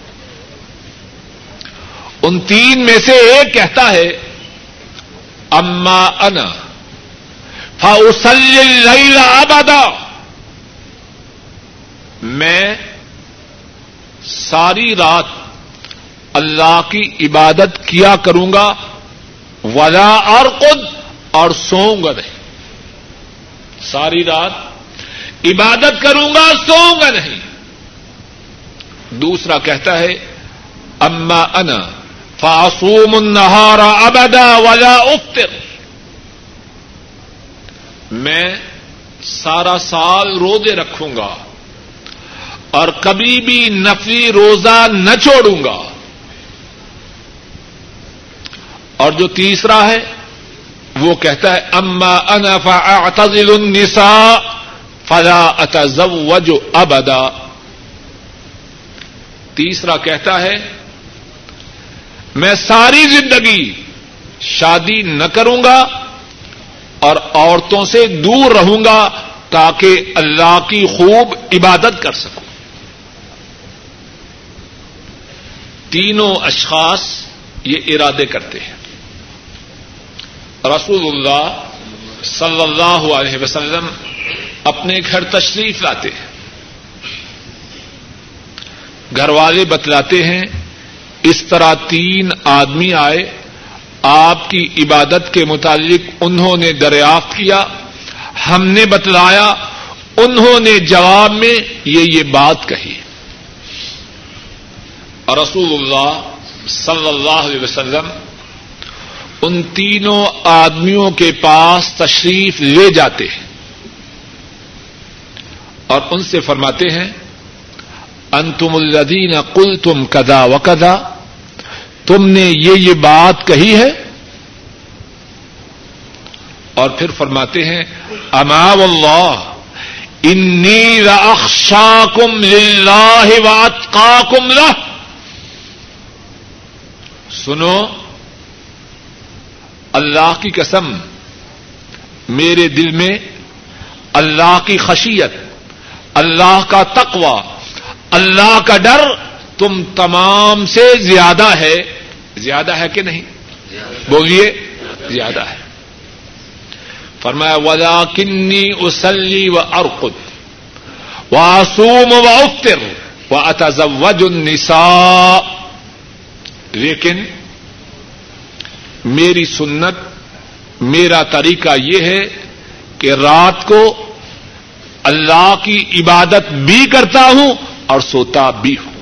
ان تین میں سے ایک کہتا ہے، اما انا فاصل اللیل ابدا۔ میں ساری رات اللہ کی عبادت کیا کروں گا، ولا اور خود اور سوؤں گا نہیں۔ ساری رات عبادت کروں گا سوؤں گا نہیں۔ دوسرا کہتا ہے، اما انا فاسوم النہارا ابدا ولا افطر میں سارا سال روزے رکھوں گا اور کبھی بھی نفلی روزہ نہ چھوڑوں گا۔ اور جو تیسرا ہے، وہ کہتا ہے، اما انفا اعتزل النساء فلا اتزوج ابدا تیسرا کہتا ہے میں ساری زندگی شادی نہ کروں گا اور عورتوں سے دور رہوں گا تاکہ اللہ کی خوب عبادت کر سکوں۔ تینوں اشخاص یہ ارادے کرتے ہیں۔ رسول اللہ صلی اللہ علیہ وسلم اپنے گھر تشریف لاتے ہیں۔ گھر والے بتلاتے ہیں اس طرح تین آدمی آئے، آپ کی عبادت کے متعلق انہوں نے دریافت کیا، ہم نے بتلایا، انہوں نے جواب میں یہ یہ بات کہی۔ اور رسول اللہ صلی اللہ علیہ وسلم ان تینوں آدمیوں کے پاس تشریف لے جاتے ہیں۔ اور ان سے فرماتے ہیں، انتم الدین کل تم کدا و کدا تم نے یہ یہ بات کہی ہے؟ اور پھر فرماتے ہیں، اما اللہ انی رخشا کم لاہ وات کا کم سنو، اللہ کی قسم، میرے دل میں اللہ کی خشیت، اللہ کا تقوی، اللہ کا ڈر تم تمام سے زیادہ ہے زیادہ ہے کہ نہیں بولیے زیادہ ہے فرمایا ولا کنی اسلی و ارقد و آسوم و افطر و اتزوج النساء۔ لیکن میری سنت، میرا طریقہ یہ ہے کہ رات کو اللہ کی عبادت بھی کرتا ہوں اور سوتا بھی ہوں۔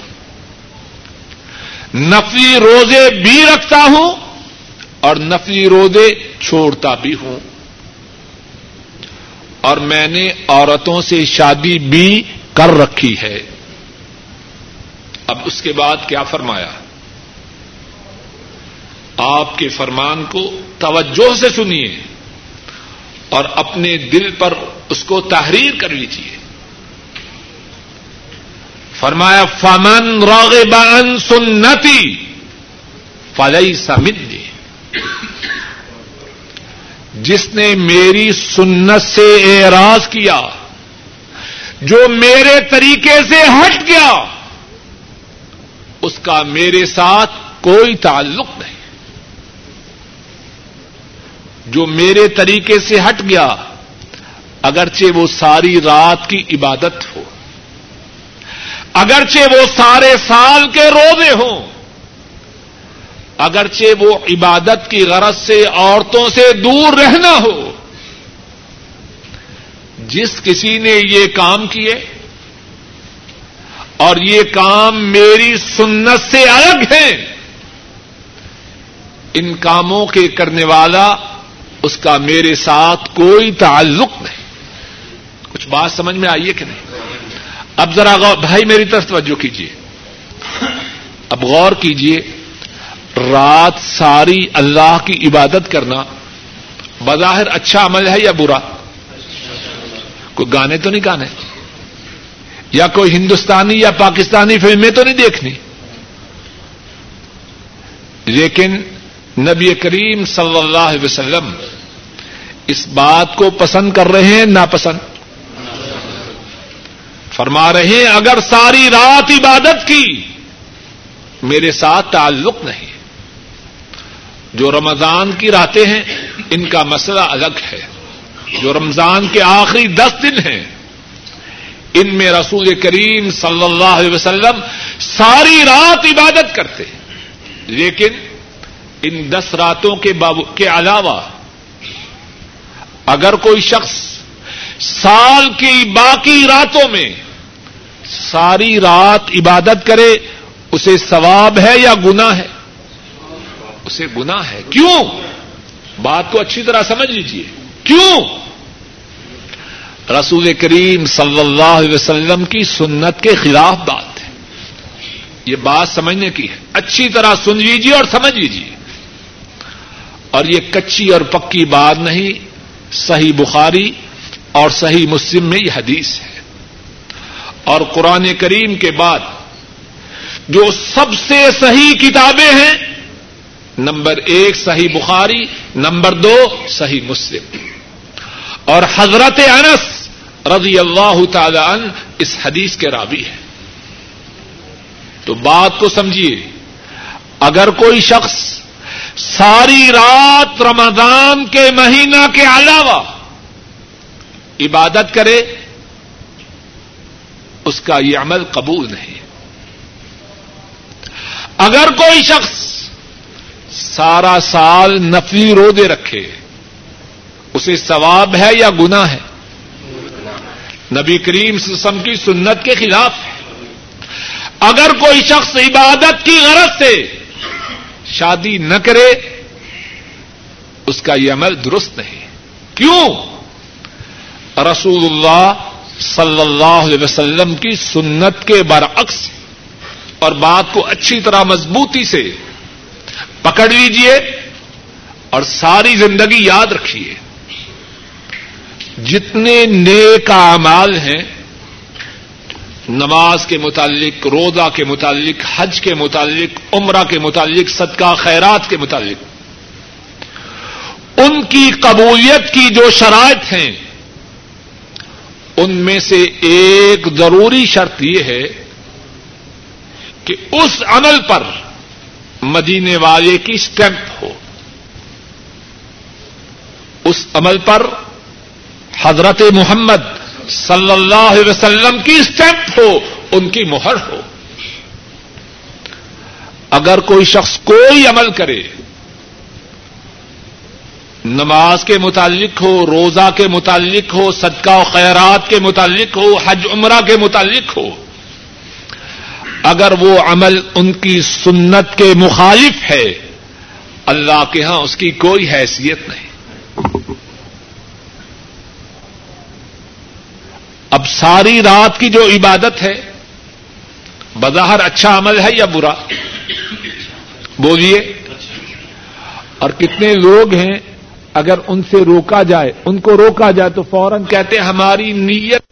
نفلی روزے بھی رکھتا ہوں اور نفلی روزے چھوڑتا بھی ہوں۔ اور میں نے عورتوں سے شادی بھی کر رکھی ہے۔ اب اس کے بعد کیا فرمایا؟ آپ کے فرمان کو توجہ سے سنیے اور اپنے دل پر اس کو تحریر کر لیجیے فرمایا، فمن عن سنتی فلئی سمندی جس نے میری سنت سے اعراض کیا، جو میرے طریقے سے ہٹ گیا، اس کا میرے ساتھ کوئی تعلق نہیں۔ جو میرے طریقے سے ہٹ گیا، اگرچہ وہ ساری رات کی عبادت ہو۔ اگرچہ وہ سارے سال کے روزے ہوں، اگرچہ وہ عبادت کی غرض سے عورتوں سے دور رہنا ہو، جس کسی نے یہ کام کیے اور یہ کام میری سنت سے الگ ہے ان کاموں کے کرنے والا اس کا میرے ساتھ کوئی تعلق نہیں۔ کچھ بات سمجھ میں آئیے کہ نہیں؟ اب ذرا غور بھائی میری طرف توجہ کیجیے اب غور کیجیے رات ساری اللہ کی عبادت کرنا بظاہر اچھا عمل ہے یا برا؟ کوئی گانے تو نہیں گانے؟ یا کوئی ہندوستانی یا پاکستانی فلمیں تو نہیں دیکھنی؟ لیکن نبی کریم صلی اللہ علیہ وسلم اس بات کو پسند کر رہے ہیں ناپسند؟ فرما رہے ہیں، اگر ساری رات عبادت کی، میرے ساتھ تعلق نہیں۔ جو رمضان کی راتیں ہیں، ان کا مسئلہ الگ ہے۔ جو رمضان کے آخری دس دن ہیں، ان میں رسول کریم صلی اللہ علیہ وسلم ساری رات عبادت کرتے لیکن، ان دس راتوں کے کے علاوہ، اگر کوئی شخص سال کی باقی راتوں میں ساری رات عبادت کرے، اسے ثواب ہے یا گنا ہے؟ اسے گنا ہے۔ کیوں؟ بات کو اچھی طرح سمجھ لیجیے کیوں؟ رسول کریم صلی اللہ علیہ وسلم کی سنت کے خلاف بات ہے۔ یہ بات سمجھنے کی ہے۔ اچھی طرح سن لیجیے اور سمجھ لیجیے اور یہ کچی اور پکی بات نہیں، صحیح بخاری اور صحیح مسلم میں یہ حدیث ہے۔ اور قرآن کریم کے بعد جو سب سے صحیح کتابیں ہیں، نمبر ایک صحیح بخاری، نمبر دو صحیح مسلم۔ اور حضرت انس رضی اللہ تعالی عنہ اس حدیث کے رابی ہے تو بات کو سمجھیے، اگر کوئی شخص ساری رات رمضان کے مہینہ کے علاوہ عبادت کرے، اس کا یہ عمل قبول نہیں۔ اگر کوئی شخص سارا سال نفلی رودے رکھے، اسے ثواب ہے یا گنا ہے؟ نبی کریم سسم کی سنت کے خلاف ہے۔ اگر کوئی شخص عبادت کی غرض سے شادی نہ کرے، اس کا یہ عمل درست نہیں۔ کیوں؟ رسول اللہ صلی اللہ علیہ وسلم کی سنت کے برعکس اور بات کو اچھی طرح مضبوطی سے پکڑ لیجیے اور ساری زندگی یاد رکھیے، جتنے نیک اعمال ہیں، نماز کے متعلق، روزہ کے متعلق، حج کے متعلق، عمرہ کے متعلق، صدقہ خیرات کے متعلق، ان کی قبولیت کی جو شرائط ہیں ان میں سے ایک ضروری شرط یہ ہے کہ اس عمل پر مدینے والے کی اسٹمپ ہو۔ اس عمل پر حضرت محمد صلی اللہ علیہ وسلم کی اسٹمپ ہو، ان کی مہر ہو۔ اگر کوئی شخص کوئی عمل کرے نماز کے متعلق ہو، روزہ کے متعلق ہو، صدقہ و خیرات کے متعلق ہو، حج عمرہ کے متعلق ہو۔ اگر وہ عمل ان کی سنت کے مخالف ہے، اللہ کے ہاں اس کی کوئی حیثیت نہیں۔ اب ساری رات کی جو عبادت ہے، بظاہر اچھا عمل ہے یا برا؟ بولیے۔ اور کتنے لوگ ہیں اگر ان سے روکا جائے، ان کو روکا جائے تو فوراً کہتے ہیں، ہماری نیت